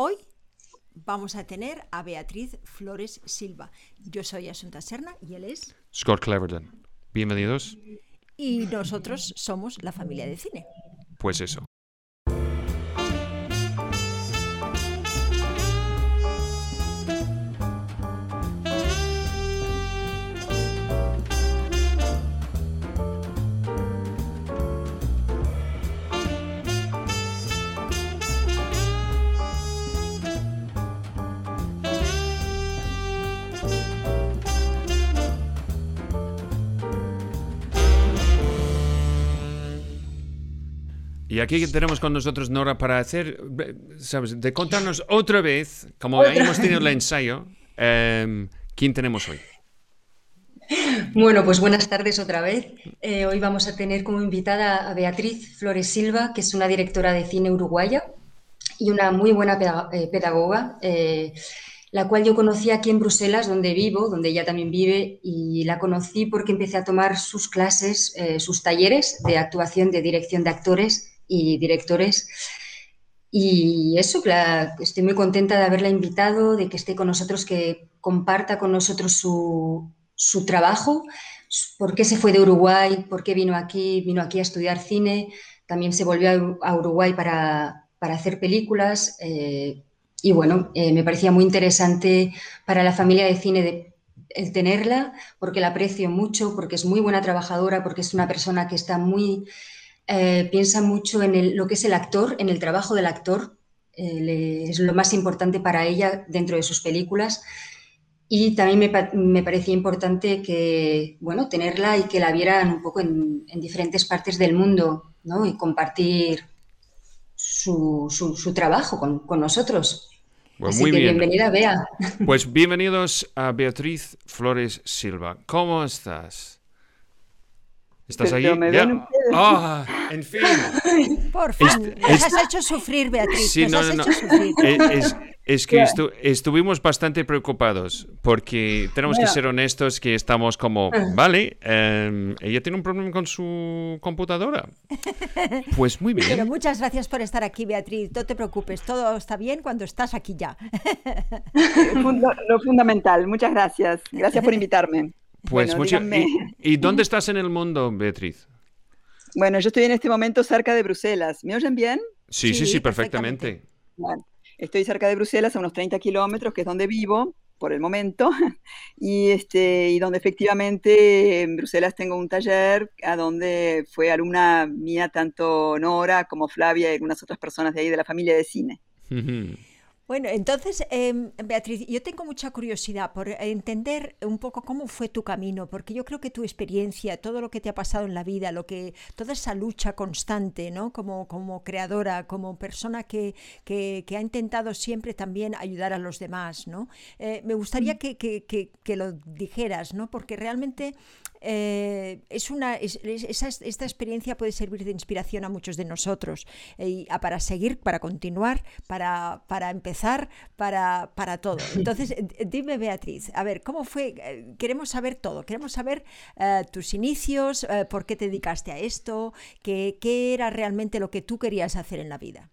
Hoy vamos a tener a Beatriz Flores Silva. Yo soy Asunta Serna y él es Scott Cleverton. Bienvenidos. Y nosotros somos la familia de cine. Pues eso. Y aquí tenemos con nosotros Nora para hacer, ¿sabes? De contarnos otra vez, como hemos tenido el ensayo, em, ¿quién tenemos hoy? Bueno, pues buenas tardes otra vez. Eh, hoy vamos a tener como invitada a Beatriz Flores Silva, que es una directora de cine uruguaya y una muy buena eh, pedagoga, eh, la cual yo conocí aquí en Bruselas, donde vivo, donde ella también vive, y la conocí porque empecé a tomar sus clases, sus talleres de actuación, de dirección de actores y directores. Y eso, estoy muy contenta de haberla invitado, de que esté con nosotros, que comparta con nosotros su, su trabajo, por qué se fue de Uruguay, por qué vino aquí, vino aquí a estudiar cine, también se volvió a Uruguay para, para hacer películas. Eh, y bueno, eh, me parecía muy interesante para la familia de cine de, el tenerla, porque la aprecio mucho, porque es muy buena trabajadora, porque es una persona que está muy eh, piensa mucho en lo que es el actor, en el trabajo del actor. Eh, es lo más importante para ella dentro de sus películas. Y también me, parecía importante que, bueno, tenerla y que la vieran un poco en, diferentes partes del mundo, ¿no? Y compartir su, trabajo con, nosotros. Pues muy bien. bienvenida, Bea. Pues bienvenidos a Beatriz Flores Silva. ¿Cómo estás? ¿Estás ahí? ¡Ah! en fin. Por fin. has hecho sufrir, Beatriz. Sí, no, no, eh, Es, que estuvimos bastante preocupados porque tenemos que ser honestos que estamos como, ah. vale, em, ella tiene un problema con su computadora. Pues muy bien. Pero muchas gracias por estar aquí, Beatriz. No te preocupes, todo está bien cuando estás aquí ya. Lo fundamental. Muchas gracias. Gracias por invitarme. Pues mucho. ¿Y, dónde estás en el mundo, Beatriz? Bueno, yo estoy en este momento cerca de Bruselas. ¿Me oyen bien? Sí, sí, sí, perfectamente. estoy cerca de Bruselas, a unos 30 kilómetros, que es donde vivo por el momento, y, este, y donde efectivamente en Bruselas tengo un taller a donde fue alumna mía tanto Nora como Flavia y algunas otras personas de ahí de la familia de cine. Bueno, entonces, em, Beatriz, yo tengo mucha curiosidad por entender un poco cómo fue tu camino, porque yo creo que tu experiencia, todo lo que te ha pasado en la vida, lo que, toda esa lucha constante, ¿no? Como, como creadora, como persona que, que, ha intentado siempre también ayudar a los demás, ¿no? Eh, me gustaría mm. que, que, lo dijeras, ¿no? Porque realmente eh, es una, esta experiencia puede servir de inspiración a muchos de nosotros eh, para seguir, para continuar, para, para empezar, para, para, todo. Entonces, dime, Beatriz, a ver, ¿cómo fue? Eh, queremos saber todo, queremos saber tus inicios, por qué te dedicaste a esto, qué, qué, era realmente lo que tú querías hacer en la vida.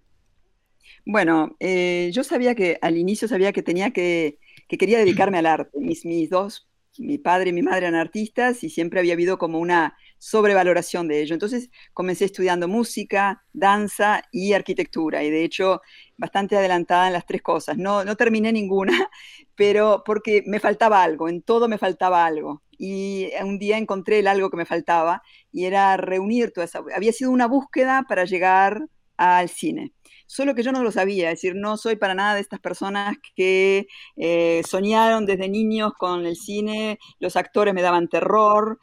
Bueno, yo sabía que al inicio sabía que tenía que, que quería dedicarme al arte. Mis, mis dos mi padre y mi madre eran artistas y siempre había habido como una sobrevaloración de ello. Entonces comencé estudiando música, danza y arquitectura y de hecho bastante adelantada en las tres cosas. No, no terminé ninguna, pero porque me faltaba algo, en todo me faltaba algo. Y un día encontré el algo que me faltaba y era reunir toda esa... Había sido una búsqueda para llegar al cine solo que yo no lo sabía, es decir, no soy para nada de estas personas que eh, soñaron desde niños con el cine, los actores me daban terror,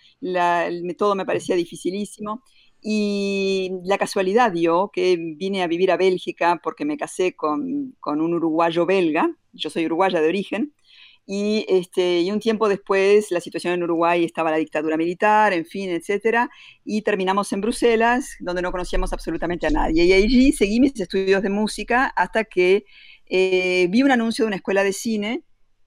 todo me parecía dificilísimo. Y la casualidad dio que vine a vivir a Bélgica porque me casé con, con un uruguayo belga, yo soy uruguaya de origen, y, este, y un tiempo después la situación en Uruguay estaba la dictadura militar, en fin, etcétera, y terminamos en Bruselas, donde no conocíamos absolutamente a nadie. Y allí seguí mis estudios de música hasta que eh, vi un anuncio de una escuela de cine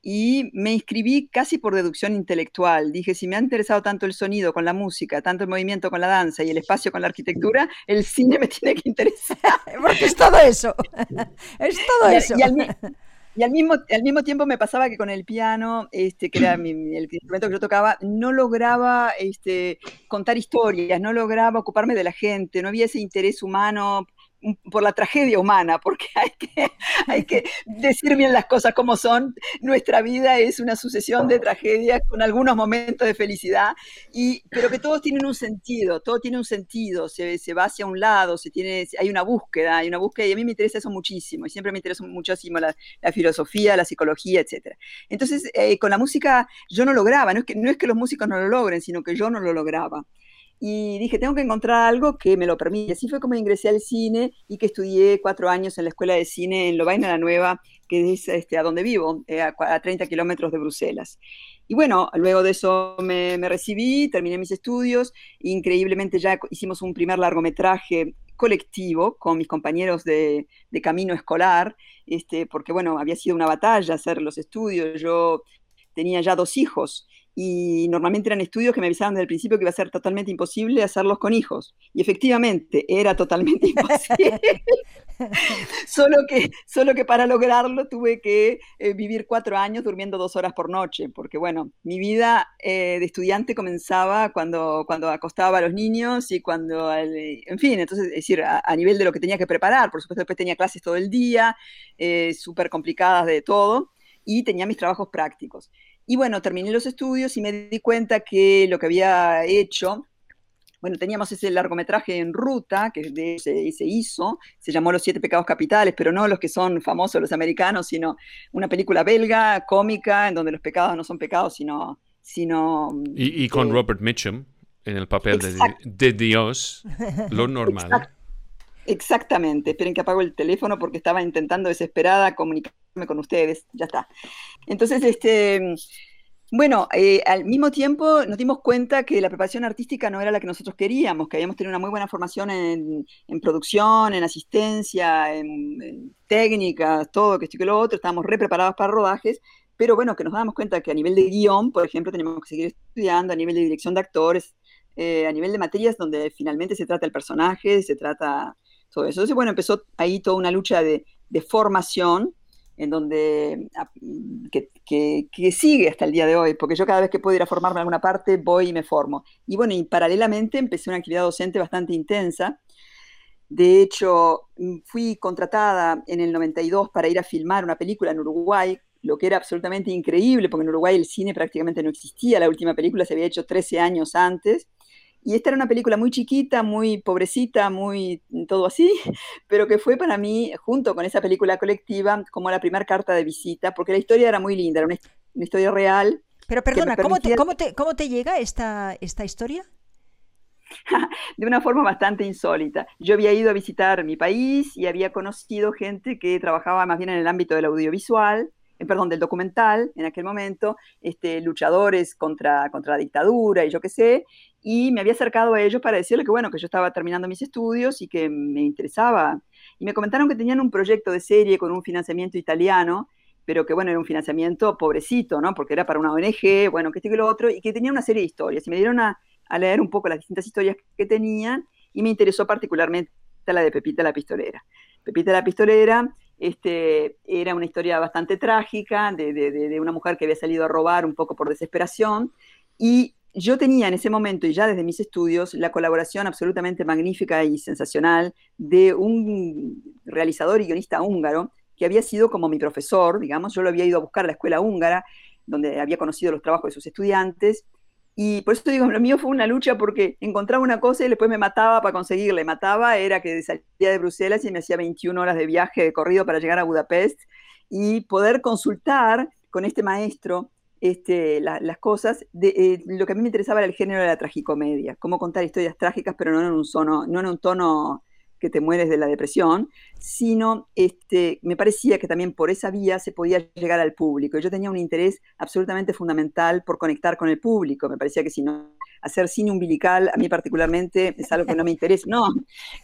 y me inscribí casi por deducción intelectual. Dije, si me ha interesado tanto el sonido con la música, tanto el movimiento con la danza y el espacio con la arquitectura, el cine me tiene que interesar. Porque es todo eso. es todo eso. Y al, mismo, al mismo tiempo me pasaba que con el piano, este, que era el instrumento que yo tocaba, no lograba este, contar historias, no lograba ocuparme de la gente, no había ese interés humano por la tragedia humana, porque hay que, hay que decir bien las cosas como son. Nuestra vida es una sucesión de tragedias con algunos momentos de felicidad, y, pero que todos tienen un sentido, todo tiene un sentido, se, se va hacia un lado, se tiene, hay una búsqueda, hay una búsqueda, y a mí me interesa eso muchísimo, y siempre me interesa muchísimo la, filosofía, la psicología, etc. Entonces, eh, con la música yo no lograba, no es, que, no es que los músicos no lo logren, sino que yo no lo lograba y dije, tengo que encontrar algo que me lo permita. Así fue como ingresé al cine y que estudié cuatro años en la Escuela de Cine en Lovaina la Nueva, que es este, a donde vivo, eh, a, 30 kilómetros de Bruselas. Y bueno, luego de eso me, recibí, terminé mis estudios, increíblemente ya hicimos un primer largometraje colectivo con mis compañeros de, de camino escolar, este, porque bueno, había sido una batalla hacer los estudios, yo tenía ya dos hijos y normalmente eran estudios que me avisaban desde el principio que iba a ser totalmente imposible hacerlos con hijos. Y efectivamente, era totalmente imposible. solo, que, solo que para lograrlo tuve que eh, vivir cuatro años durmiendo dos horas por noche, porque bueno, mi vida eh, de estudiante comenzaba cuando, cuando acostaba a los niños y cuando, en fin, entonces, es decir, a, nivel de lo que tenía que preparar, por supuesto después tenía clases todo el día, eh, súper complicadas de todo, y tenía mis trabajos prácticos. Y bueno, terminé los estudios y me di cuenta que lo que había hecho, bueno, teníamos ese largometraje en ruta que se, se, hizo, se llamó Los Siete Pecados Capitales, pero no los que son famosos los americanos, sino una película belga, cómica, en donde los pecados no son pecados, sino... sino y, con eh, Robert Mitchum en el papel de, de, Dios, lo normal. Exactamente. Esperen que apago el teléfono porque estaba intentando desesperada comunicarme con ustedes. Ya está. Entonces, este, bueno, eh, al mismo tiempo nos dimos cuenta que la preparación artística no era la que nosotros queríamos, que habíamos tenido una muy buena formación en, producción, en asistencia, en, técnicas, todo, que esto y que lo otro. Estábamos re preparados para rodajes, pero bueno, que nos dábamos cuenta que a nivel de guion, por ejemplo, tenemos que seguir estudiando, a nivel de dirección de actores, eh, a nivel de materias donde finalmente se trata el personaje, se trata todo eso. Entonces, bueno, empezó ahí toda una lucha de, formación en donde ah, que, sigue hasta el día de hoy, porque yo cada vez que puedo ir a formarme en alguna parte, voy y me formo. Y bueno, y paralelamente empecé una actividad docente bastante intensa. De hecho, mm, fui contratada en el 92 para ir a filmar una película en Uruguay, lo que era absolutamente increíble, porque en Uruguay el cine prácticamente no existía, la última película se había hecho 13 años antes, y esta era una película muy chiquita, muy pobrecita, muy todo así, pero que fue para mí, junto con esa película colectiva, como la primera carta de visita, porque la historia era muy linda, era una, historia real. Pero perdona, ¿cómo, te, cómo, te, ¿cómo te llega esta, esta historia? de una forma bastante insólita. Yo había ido a visitar mi país y había conocido gente que trabajaba más bien en el ámbito del audiovisual, eh, perdón, del documental en aquel momento, este, luchadores contra, contra la dictadura y yo qué sé, y me había acercado a ellos para decirle que bueno, que yo estaba terminando mis estudios y que me interesaba. Y me comentaron que tenían un proyecto de serie con un financiamiento italiano, pero que bueno, era un financiamiento pobrecito, ¿no? Porque era para una ONG, bueno, que este que lo otro, y que tenía una serie de historias. Y me dieron a, a leer un poco las distintas historias que tenían y me interesó particularmente la de Pepita la Pistolera. Pepita la Pistolera este, era una historia bastante trágica de, de, de, una mujer que había salido a robar un poco por desesperación y yo tenía en ese momento y ya desde mis estudios la colaboración absolutamente magnífica y sensacional de un realizador y guionista húngaro que había sido como mi profesor, digamos, yo lo había ido a buscar a la escuela húngara, donde había conocido los trabajos de sus estudiantes, y por eso digo, lo mío fue una lucha porque encontraba una cosa y después me mataba para conseguirle. Mataba era que salía de Bruselas y me hacía 21 horas de viaje de corrido para llegar a Budapest y poder consultar con este maestro este, las cosas. De, eh, lo que a mí me interesaba era el género de la tragicomedia, cómo contar historias trágicas, pero no en un, no en un tono que te mueres de la depresión, sino este, me parecía que también por esa vía se podía llegar al público. Yo tenía un interés absolutamente fundamental por conectar con el público. Me parecía que si no hacer cine umbilical, a mí particularmente, es algo que no me interesa. No,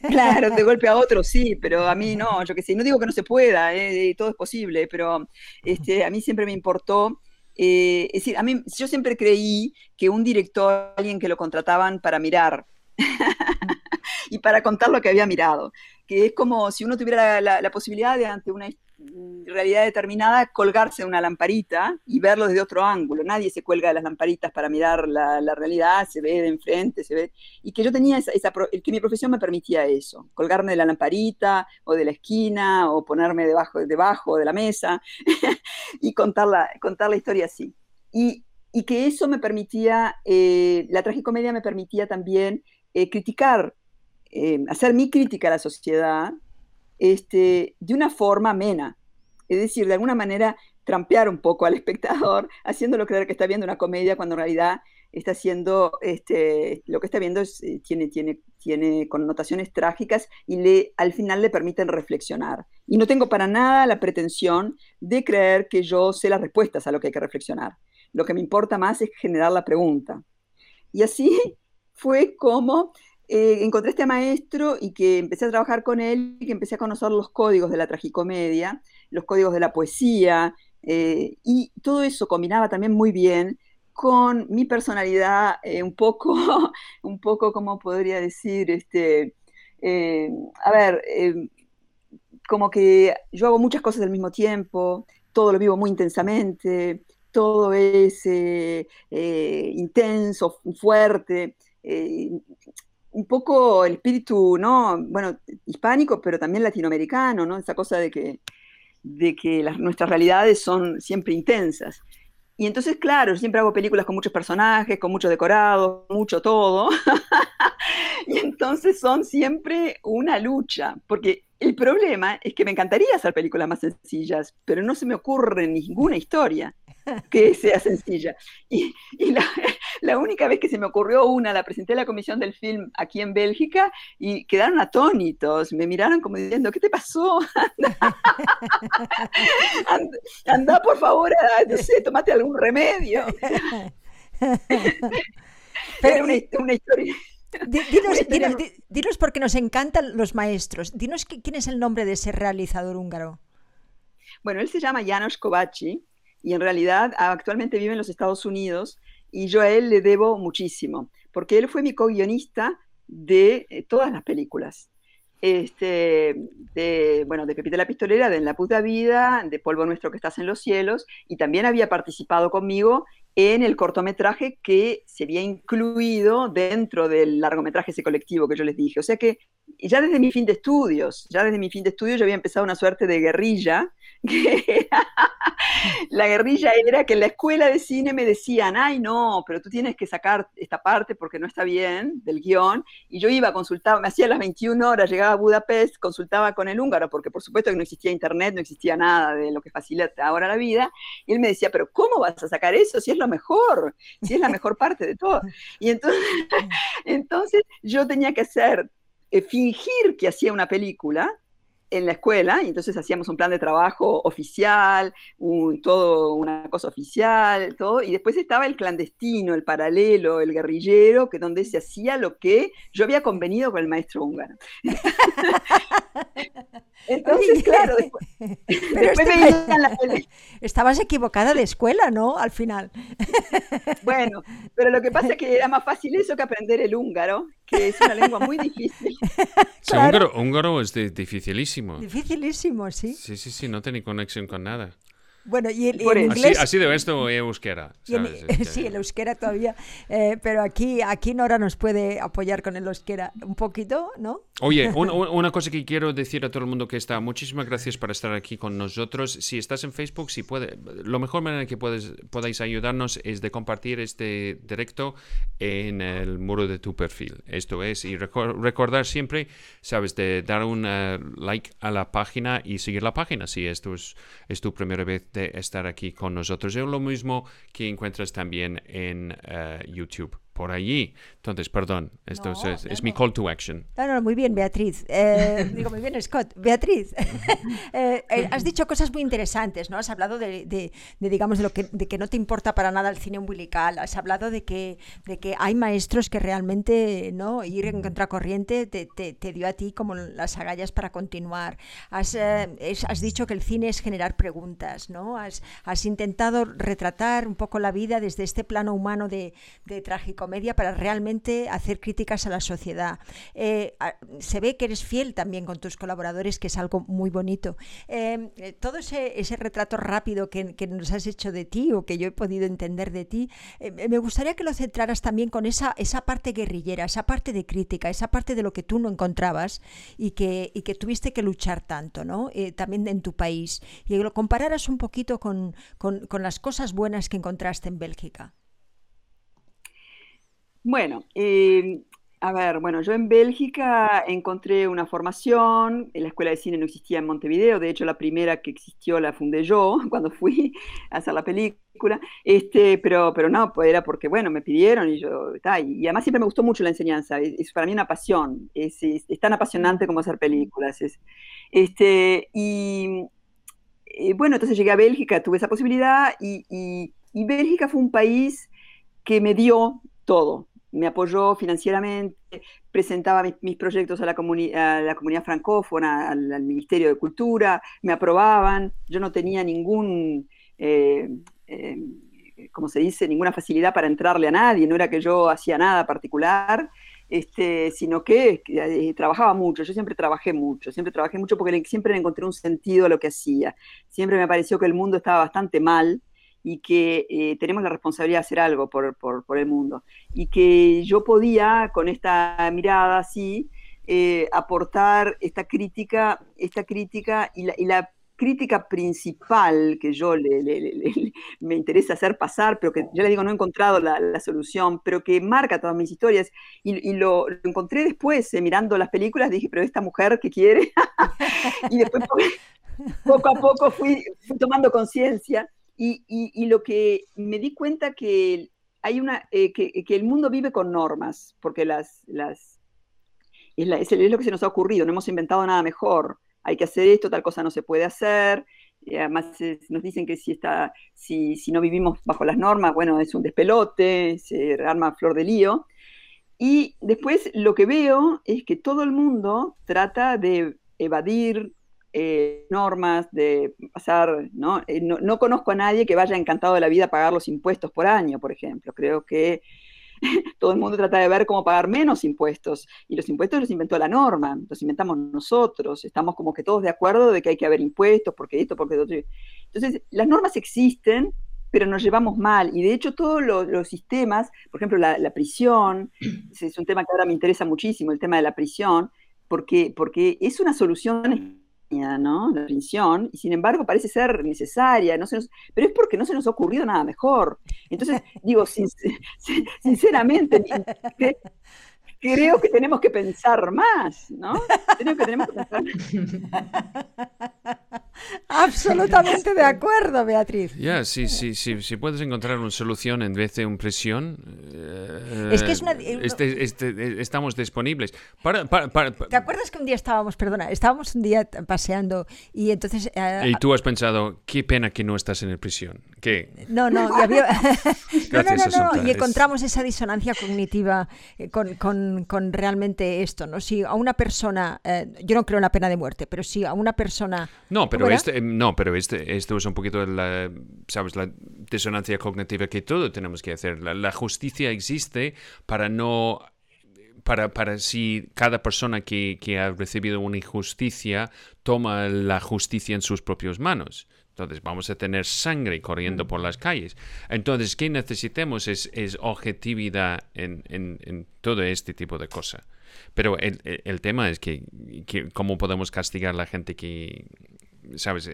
claro, de golpe a otro sí, pero a mí no, yo qué sé, no digo que no se pueda, eh, todo es posible, pero este, a mí siempre me importó eh, es decir, a mí, yo siempre creí que un director, alguien que lo contrataban para mirar y para contar lo que había mirado, que es como si uno tuviera la, posibilidad de, ante una realidad determinada, colgarse una lamparita y verlo desde otro ángulo. Nadie se cuelga de las lamparitas para mirar la, realidad, se ve de enfrente, se ve. Y que yo tenía esa, que mi profesión me permitía eso, colgarme de la lamparita o de la esquina o ponerme debajo, debajo de la mesa y contar la, contar la historia así. Y, y que eso me permitía, eh, la tragicomedia me permitía también eh, criticar, eh, hacer mi crítica a la sociedad este, de una forma amena. Es decir, de alguna manera trampear un poco al espectador, haciéndolo creer que está viendo una comedia cuando en realidad está haciendo, este, lo que está viendo tiene, tiene, tiene connotaciones trágicas y le, al final le permiten reflexionar. Y no tengo para nada la pretensión de creer que yo sé las respuestas a lo que hay que reflexionar. Lo que me importa más es generar la pregunta. Y así fue como eh, encontré este maestro y que empecé a trabajar con él y que empecé a conocer los códigos de la tragicomedia, los códigos de la poesía, eh, y todo eso combinaba también muy bien con mi personalidad eh, un poco, un poco, como podría decir? Este, a ver, como que yo hago muchas cosas al mismo tiempo, todo lo vivo muy intensamente, todo es intenso, fuerte un poco el espíritu, ¿no? Bueno, hispánico, pero también latinoamericano, ¿no? Esa cosa de que, de que las, nuestras realidades son siempre intensas. Y entonces, claro, yo siempre hago películas con muchos personajes, con mucho decorado, mucho todo. y entonces son siempre una lucha, porque el problema es que me encantaría hacer películas más sencillas, pero no se me ocurre ninguna historia que sea sencilla. Y, la, única vez que se me ocurrió una, la presenté a la comisión del film aquí en Bélgica y quedaron atónitos, me miraron como diciendo, ¿qué te pasó? anda, por favor, no sé, tomate algún remedio. Pero, una, una historia. Dinos, dinos, porque nos encantan los maestros. Dinos quién es el nombre de ese realizador húngaro. Bueno, él se llama Janos Kovaci y en realidad actualmente vive en los Estados Unidos y yo a él le debo muchísimo, porque él fue mi co-guionista de eh, todas las películas. Este, de, bueno, de Pepita la Pistolera, de En la puta vida, de Polvo Nuestro que estás en los cielos, y también había participado conmigo en el cortometraje que sería incluido dentro del largometraje ese colectivo que yo les dije. O sea que ya desde mi fin de estudios, ya desde mi fin de estudios yo había empezado una suerte de guerrilla la guerrilla era que en la escuela de cine me decían, ay no, pero tú tienes que sacar esta parte porque no está bien del guion, y yo iba, consultaba, me hacía las 21 horas, llegaba a Budapest, consultaba con el húngaro, porque por supuesto que no existía internet, no existía nada de lo que facilita ahora la vida, y él me decía, pero ¿cómo vas a sacar eso si es lo mejor, si es la mejor parte de todo? Y entonces, entonces yo tenía que hacer, eh, fingir que hacía una película, en la escuela, y entonces hacíamos un plan de trabajo oficial, todo una cosa oficial, todo, y después estaba el clandestino, el paralelo, el guerrillero, que donde se hacía lo que yo había convenido con el maestro húngaro. entonces, claro, después, este Estabas equivocada de escuela, ¿no? Al final. bueno, pero lo que pasa es que era más fácil eso que aprender el húngaro, que es una lengua muy difícil. húngaro, es dificilísimo. Dificilísimo, sí. Sí, sí, sí, no tiene conexión con nada. Bueno, y el, inglés... Así, de esto euskera. sí, el euskera todavía. Eh, pero aquí, aquí Nora nos puede apoyar con el euskera un poquito, ¿no? Oye, una cosa que quiero decir a todo el mundo que está, muchísimas gracias por estar aquí con nosotros. Si estás en Facebook, si puede, lo mejor manera que puedes, podáis ayudarnos es de compartir este directo en el muro de tu perfil. Esto es, y recordar siempre, sabes, de dar un eh, like a la página y seguir la página si esto es, es tu primera vez de estar aquí con nosotros. Es lo mismo que encuentras también en eh, YouTube por allí. Entonces, perdón, esto es, mi call to action. No, no, muy bien, Beatriz. Eh, digo, muy bien, Scott. Beatriz, eh, eh, has dicho cosas muy interesantes, ¿no? Has hablado de, digamos, de, lo que, de que no te importa para nada el cine umbilical. Has hablado de que, de que hay maestros que realmente, ¿no? Ir en contracorriente te, te, dio a ti como las agallas para continuar. Has, has dicho que el cine es generar preguntas, ¿no? Has, has intentado retratar un poco la vida desde este plano humano de, de tragicomedia para realmente hacer críticas a la sociedad. Eh, se ve que eres fiel también con tus colaboradores, que es algo muy bonito. Eh, eh, todo ese, retrato rápido que, nos has hecho de ti o que yo he podido entender de ti, me gustaría que lo centraras también con esa, esa parte guerrillera, esa parte de crítica, esa parte de lo que tú no encontrabas y que, que tuviste que luchar tanto, ¿no? también en tu país. Y lo compararas un poquito con, con las cosas buenas que encontraste en Bélgica. Bueno, eh, a ver, bueno, yo en Bélgica encontré una formación, la escuela de cine no existía en Montevideo, de hecho la primera que existió la fundé yo cuando fui a hacer la película, este, pero, pero no, pues era porque, bueno, me pidieron y yo, está, y además siempre me gustó mucho la enseñanza, es, para mí una pasión, es, tan apasionante como hacer películas. este, y, bueno, entonces llegué a Bélgica, tuve esa posibilidad y, y Bélgica fue un país que me dio todo me apoyó financieramente, presentaba mis, proyectos a la, la, comunidad francófona, al, Ministerio de Cultura, me aprobaban, yo no tenía ningún, eh, eh, como se dice, ninguna facilidad para entrarle a nadie, no era que yo hacía nada particular, este, sino que, eh, trabajaba mucho, yo siempre trabajé mucho, siempre trabajé mucho porque siempre encontré un sentido a lo que hacía, siempre me pareció que el mundo estaba bastante mal, y que eh, tenemos la responsabilidad de hacer algo por, el mundo. Y que yo podía, con esta mirada así, eh, aportar esta crítica, esta crítica y la, crítica principal que yo le, me interesa hacer pasar, pero que yo le digo no he encontrado la, solución, pero que marca todas mis historias. Y, lo, encontré después, eh, mirando las películas, dije, pero esta mujer que quiere. y después poco a poco fui tomando conciencia y, lo que me di cuenta que hay una, eh, que, el mundo vive con normas, porque las, las, es, lo que se nos ha ocurrido, no hemos inventado nada mejor. Hay que hacer esto, tal cosa no se puede hacer. Y además nos dicen que si, está, si, si no vivimos bajo las normas, bueno, es un despelote, se arma flor de lío. Y después lo que veo es que todo el mundo trata de evadir eh, normas, de pasar, eh, ¿no? ¿no? conozco a nadie que vaya encantado de la vida a pagar los impuestos por año, por ejemplo. Creo que todo el mundo trata de ver cómo pagar menos impuestos y los impuestos los inventó la norma, los inventamos nosotros, estamos como que todos de acuerdo de que hay que haber impuestos, porque esto, porque otro. Entonces, las normas existen, pero nos llevamos mal y de hecho todos los, sistemas, por ejemplo, la, la, prisión, es un tema que ahora me interesa muchísimo, el tema de la prisión, porque, porque es una solución ¿no? La prisión, y sin embargo parece ser necesaria, no pero es porque no se nos ha ocurrido nada mejor. Entonces, digo, sinceramente, creo que tenemos que pensar más, ¿no? Creo que tenemos que pensar Absolutamente de acuerdo, Beatriz. Ya, sí, sí, sí, si puedes encontrar una solución en vez de una presión, es que es una, eh, este, este, eh, estamos disponibles. ¿Te acuerdas que un día estábamos, perdona, estábamos un día paseando y entonces... Eh, y tú has pensado, qué pena que no estás en el prisión. ¿Qué? No, no, y había... no, no, no, no, y encontramos esa disonancia cognitiva con, con con, realmente esto, ¿no? Si a una persona, eh, yo no creo en la pena de muerte, pero si a una persona... No, pero, este, no, pero este, esto es un poquito la, ¿sabes? la disonancia cognitiva que todo tenemos que hacer. La, justicia existe para no para, para, si cada persona que, que, ha recibido una injusticia toma la justicia en sus propias manos. Entonces vamos a tener sangre corriendo por las calles. Entonces, ¿qué necesitamos? Es, es objetividad en, en, todo este tipo de cosas. Pero el, tema es que, cómo podemos castigar a la gente que, ¿sabes?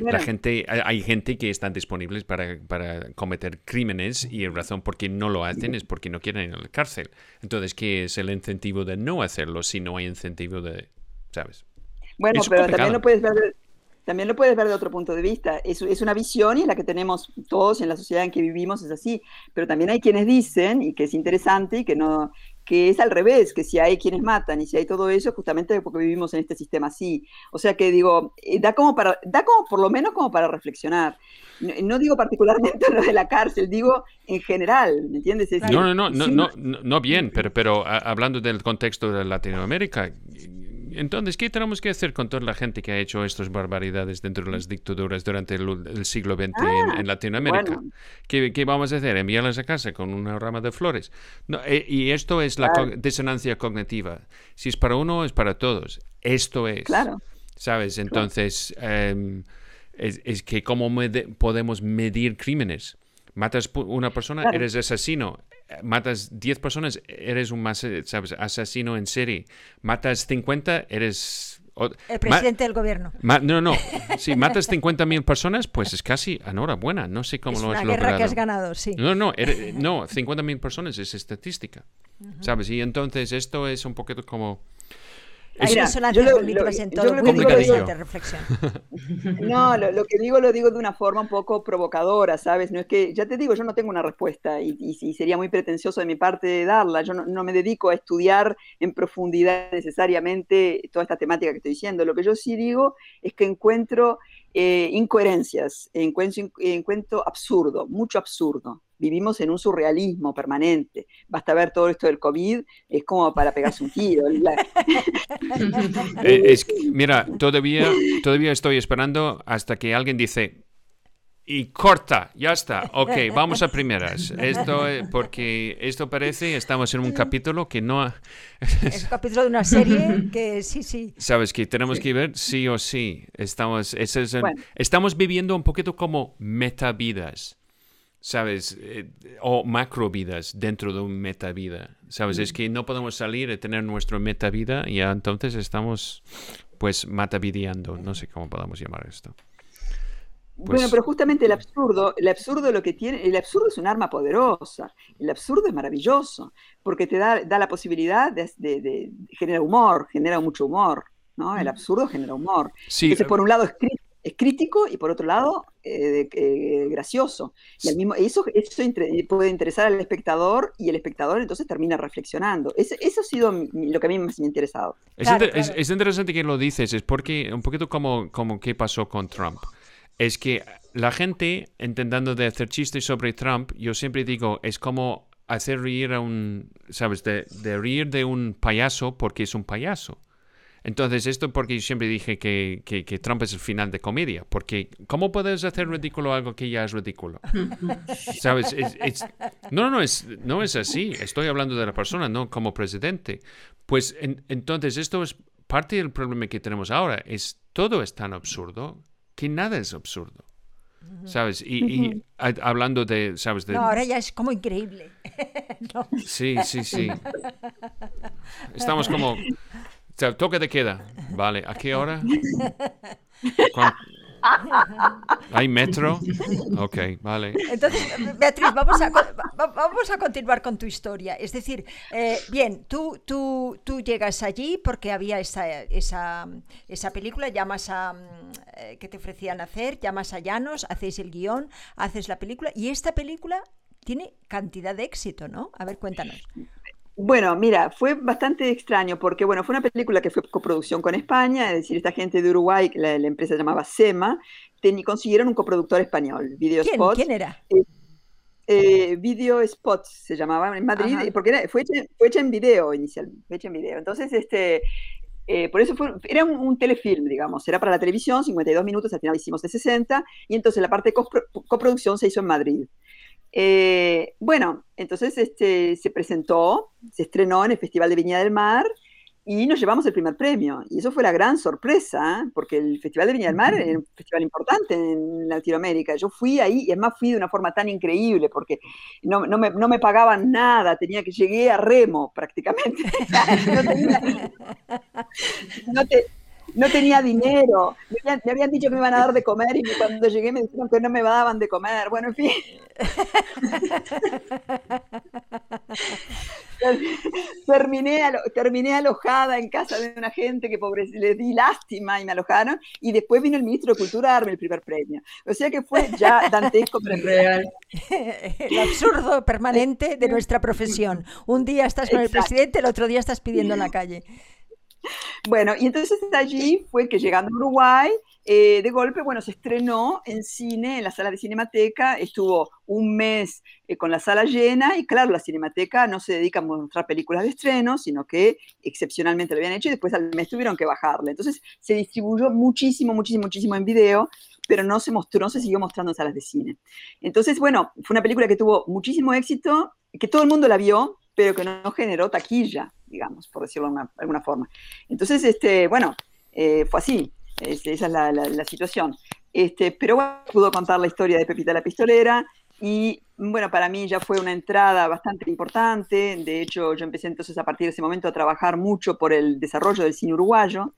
la gente, hay gente que están disponibles para, para, cometer crímenes y la razón por qué no lo hacen es porque no quieren ir a la cárcel. Entonces, ¿qué es el incentivo de no hacerlo si no hay incentivo de, ¿sabes? Bueno, pero también no puedes ver también lo puedes ver de otro punto de vista. Es, es, una visión y es la que tenemos todos en la sociedad en que vivimos, es así. Pero también hay quienes dicen, y que es interesante, y que, no, que es al revés, que si hay quienes matan y si hay todo eso, justamente porque vivimos en este sistema así. O sea que digo, eh, da como para, da como por lo menos como para reflexionar. No, digo particularmente lo de la cárcel, digo en general, ¿me entiendes? no, no, no, no, no, no, bien, pero, pero hablando del contexto de Latinoamérica, entonces, ¿qué tenemos que hacer con toda la gente que ha hecho estas barbaridades dentro de las dictaduras durante el, siglo XX en, ah, Latinoamérica? ¿Qué, vamos a hacer? ¿Enviarlas a casa con una rama de flores? No, eh, y esto es la disonancia cognitiva. Si es para uno, es para todos. Esto es. Claro. ¿Sabes? Entonces, em, es, que cómo podemos medir crímenes. Matas una persona, eres asesino matas 10 personas, eres un ¿sabes? asesino en serie. Matas 50, eres... El presidente del gobierno. no, no. Si matas 50.000 personas, pues es casi enhorabuena. No sé cómo lo has logrado. Es una guerra que has ganado, sí. No, no, no 50.000 personas es estadística. ¿Sabes? Y entonces esto es un poquito como reflexión. No, lo, que digo lo digo de una forma un poco provocadora, ¿sabes? No es que, ya te digo, yo no tengo una respuesta y, y, sería muy pretencioso de mi parte darla. Yo no, me dedico a estudiar en profundidad necesariamente toda esta temática que estoy diciendo. Lo que yo sí digo es que encuentro eh, incoherencias, encuentro, encuentro absurdo, mucho absurdo vivimos en un surrealismo permanente. Basta ver todo esto del COVID, es como para pegarse un tiro. Eh, mira, todavía, todavía estoy esperando hasta que alguien dice, y corta, ya está. Ok, vamos a primeras. Esto, porque esto parece, estamos en un capítulo que no... es un capítulo de una serie que sí, sí. Sabes que tenemos que ver sí o sí. Estamos, estamos viviendo un poquito como metavidas. ¿Sabes? Eh, o macro vidas dentro de un meta vida, ¿sabes? Es que no podemos salir y tener nuestro meta vida y entonces estamos, pues, matavideando, no sé cómo podamos llamar esto. Bueno, pues pero justamente el absurdo, el absurdo lo que tiene, el absurdo es un arma poderosa, el absurdo es maravilloso, porque te da, da la posibilidad de, de, de, generar humor, genera mucho humor, ¿no? El absurdo genera humor. Sí, Entonces, por un lado, es es crítico y por otro lado eh, eh, gracioso. Y al mismo, eso, eso puede interesar al espectador y el espectador entonces termina reflexionando. eso ha sido lo que a mí más me ha interesado. Es, interesante que lo dices, es porque un poquito como, como qué pasó con Trump. Es que la gente intentando de hacer chistes sobre Trump, yo siempre digo, es como hacer reír a un, ¿sabes? De, de reír de un payaso porque es un payaso. Entonces, esto porque yo siempre dije que, que, Trump es el final de comedia, porque ¿cómo puedes hacer ridículo algo que ya es ridículo? ¿Sabes? no, no, es, no es así. Estoy hablando de la persona, no como presidente. Pues entonces, esto es parte del problema que tenemos ahora. Es todo es tan absurdo que nada es absurdo. ¿Sabes? Y, hablando de, ¿sabes? De... No, ahora ya es como increíble. Sí, sí, sí. Estamos como toque de queda. Vale, ¿a qué hora? ¿Hay metro? Ok, vale. Entonces, Beatriz, vamos a, vamos a continuar con tu historia. Es decir, eh, bien, tú, tú, tú llegas allí porque había esa, esa, esa película, llamas a... Eh, que te ofrecían hacer, llamas a Llanos, hacéis el guion, haces la película y esta película tiene cantidad de éxito, ¿no? A ver, cuéntanos. Bueno, mira, fue bastante extraño porque, bueno, fue una película que fue coproducción con España, es decir, esta gente de Uruguay, la, empresa llamaba SEMA, consiguieron un coproductor español, Video ¿Quién? ¿Quién era? Eh, eh, Video Spots se llamaba en Madrid, porque fue, hecha, en video inicialmente, fue hecha en video. Entonces, este, eh, por eso fue, era un, telefilm, digamos, era para la televisión, 52 minutos, al final hicimos de 60, y entonces la parte de coproducción se hizo en Madrid. Eh, bueno, entonces este, se presentó, se estrenó en el Festival de Viña del Mar y nos llevamos el primer premio. Y eso fue la gran sorpresa, porque el Festival de Viña del Mar era un festival importante en Latinoamérica. Yo fui ahí y además fui de una forma tan increíble, porque no, no, me, no me, pagaban nada, tenía que llegué a remo prácticamente. no, tenía, no, te, no tenía dinero. Me habían, dicho que me iban a dar de comer y cuando llegué me dijeron que no me daban de comer. Bueno, en fin. terminé, terminé alojada en casa de una gente que pobre, le di lástima y me alojaron. Y después vino el ministro de Cultura a darme el primer premio. O sea que fue ya dantesco, pero real. El absurdo permanente de nuestra profesión. Un día estás con el presidente, el otro día estás pidiendo en la calle. Bueno, y entonces allí fue que llegando a Uruguay, eh, de golpe, bueno, se estrenó en cine, en la sala de Cinemateca, estuvo un mes eh, con la sala llena y claro, la Cinemateca no se dedica a mostrar películas de estreno, sino que excepcionalmente lo habían hecho y después al mes tuvieron que bajarle. Entonces se distribuyó muchísimo, muchísimo, muchísimo en video, pero no se mostró, no se siguió mostrando en salas de cine. Entonces, bueno, fue una película que tuvo muchísimo éxito, que todo el mundo la vio, pero que no generó taquilla, digamos, por decirlo de alguna forma. Entonces, este, bueno, eh, fue así. esa es la, situación. Este, pero bueno, pudo contar la historia de Pepita la Pistolera y bueno, para mí ya fue una entrada bastante importante. De hecho, yo empecé entonces a partir de ese momento a trabajar mucho por el desarrollo del cine uruguayo,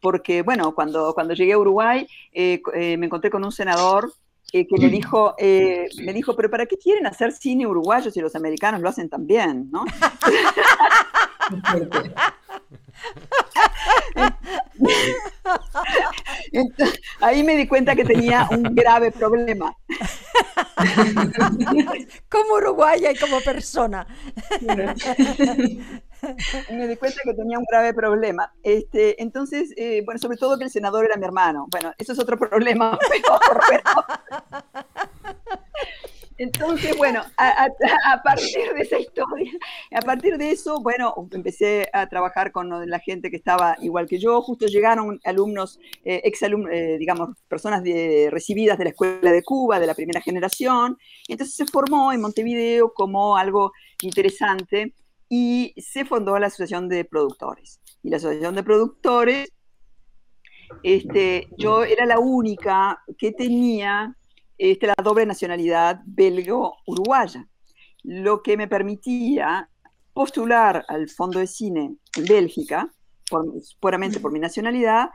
porque bueno, cuando, cuando llegué a Uruguay eh, eh, me encontré con un senador que me dijo, eh, me dijo, pero ¿para qué quieren hacer cine uruguayo si los americanos lo hacen también, no? ahí me di cuenta que tenía un grave problema. como uruguaya y como persona. me di cuenta que tenía un grave problema. Este, entonces, eh, bueno, sobre todo que el senador era mi hermano. Bueno, eso es otro problema Entonces, bueno, a, partir de esa historia, a partir de eso, bueno, empecé a trabajar con la gente que estaba igual que yo. Justo llegaron alumnos, eh, eh, digamos, personas recibidas de la Escuela de Cuba, de la primera generación. Entonces se formó en Montevideo como algo interesante y se fundó la Asociación de Productores. Y la Asociación de Productores, este, yo era la única que tenía este, la doble nacionalidad belgo-uruguaya, lo que me permitía postular al Fondo de Cine en Bélgica, puramente por mi nacionalidad,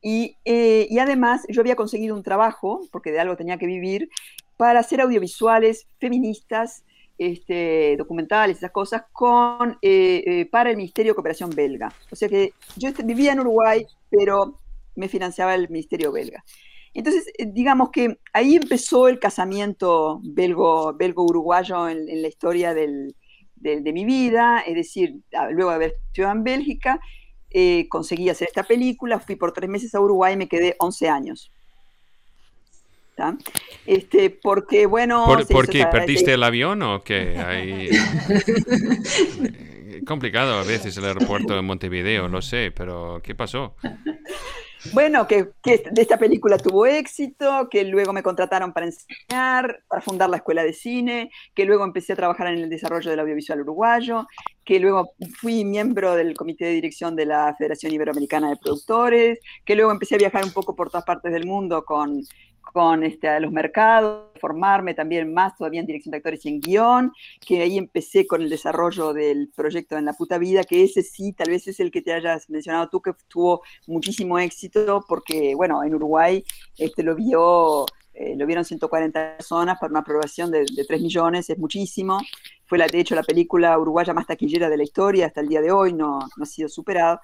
y, eh, y, además yo había conseguido un trabajo, porque de algo tenía que vivir, para hacer audiovisuales feministas este, documentales, esas cosas, con, eh, eh, para el Ministerio de Cooperación belga. O sea que yo vivía en Uruguay, pero me financiaba el Ministerio belga. Entonces, eh, digamos que ahí empezó el casamiento belgo-uruguayo en, la historia de, mi vida, es decir, luego de haber estudiado en Bélgica, conseguí hacer esta película, fui por tres meses a Uruguay y me quedé 11 años. Este, porque, bueno... ¿Por, qué? ¿Perdiste el avión o qué? Hay... complicado a veces el aeropuerto de Montevideo, no sé, pero ¿qué pasó? Bueno, que, de esta película tuvo éxito, que luego me contrataron para enseñar, para fundar la escuela de cine, que luego empecé a trabajar en el desarrollo del audiovisual uruguayo, que luego fui miembro del comité de dirección de la Federación Iberoamericana de Productores, que luego empecé a viajar un poco por todas partes del mundo con, con este, los mercados, formarme también más todavía en dirección de actores y en guion, que ahí empecé con el desarrollo del proyecto En la puta vida, que ese sí, tal vez es el que te hayas mencionado tú, que tuvo muchísimo éxito, porque, bueno, en Uruguay este, lo vio... Eh, lo vieron 140 personas para una aprobación de, de 3 millones, es muchísimo. Fue, la, de hecho, la película uruguaya más taquillera de la historia hasta el día de hoy, no, no ha sido superado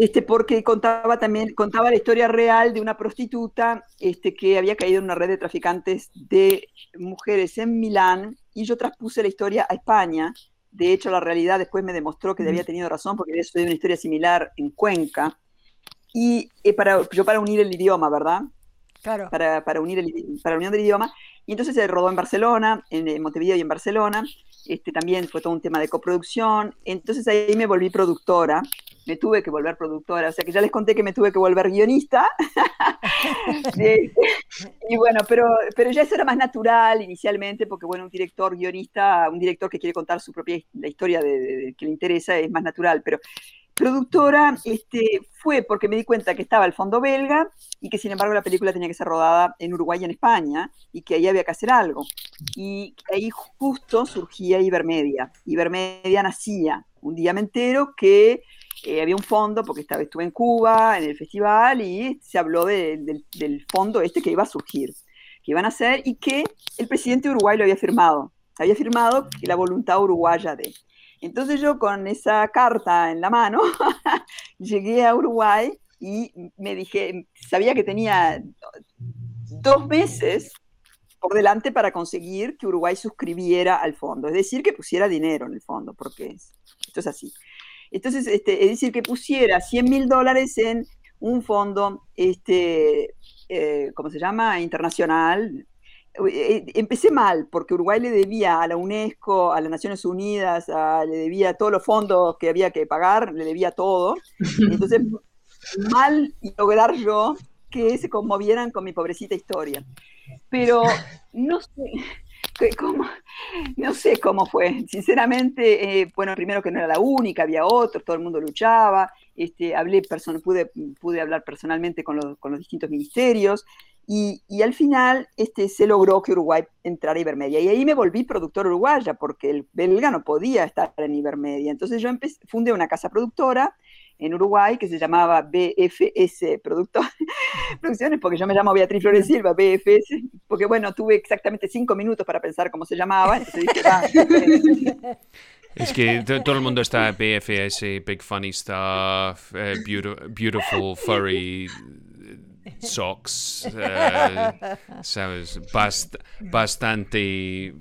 este, porque contaba también, contaba la historia real de una prostituta este, que había caído en una red de traficantes de mujeres en Milán, y yo traspuse la historia a España. De hecho, la realidad después me demostró que había tenido razón, porque había sucedido una historia similar en Cuenca. Y eh, para, yo para unir el idioma, ¿verdad? Claro. Para, para unir el, para la unión del idioma. Y entonces se rodó en Barcelona, en, Montevideo y en Barcelona. Este, también fue todo un tema de coproducción. Entonces ahí me volví productora me tuve que volver productora, o sea que ya les conté que me tuve que volver guionista. y bueno, pero, pero ya eso era más natural inicialmente, porque bueno, un director guionista, un director que quiere contar su propia la historia de, que le interesa es más natural, pero productora este, fue porque me di cuenta que estaba el fondo belga y que sin embargo la película tenía que ser rodada en Uruguay y en España y que ahí había que hacer algo. Y ahí justo surgía Ibermedia. Ibermedia nacía un día me entero que eh, había un fondo, porque esta vez estuve en Cuba, en el festival, y se habló del fondo este que iba a surgir, que iban a hacer y que el presidente de Uruguay lo había firmado. Había firmado la voluntad uruguaya de. Entonces yo con esa carta en la mano llegué a Uruguay y me dije, sabía que tenía dos meses por delante para conseguir que Uruguay suscribiera al fondo, es decir, que pusiera dinero en el fondo, porque esto es así. Entonces, este, es decir, que pusiera 100 mil dólares en un fondo, este, eh, ¿cómo se llama? Internacional. Eh, empecé mal, porque Uruguay le debía a la UNESCO, a las Naciones Unidas, le debía todos los fondos que había que pagar, le debía todo. Entonces, mal lograr yo que se conmovieran con mi pobrecita historia. Pero no sé no sé cómo fue. Sinceramente, eh, bueno, primero que no era la única, había otros, todo el mundo luchaba. Este, hablé pude, pude hablar personalmente con los, con los distintos ministerios. Y, y, al final este, se logró que Uruguay entrara a Ibermedia. Y ahí me volví productor uruguaya, porque el belga no podía estar en Ibermedia. Entonces yo fundé una casa productora en Uruguay que se llamaba BFS Producciones, porque yo me llamo Beatriz Flores Silva, BFS, porque bueno, tuve exactamente cinco minutos para pensar cómo se llamaba, entonces dije, Es que todo el mundo está BFS, Big Funny Stuff, eh, beautiful, Furry socks, eh, ¿sabes? bastante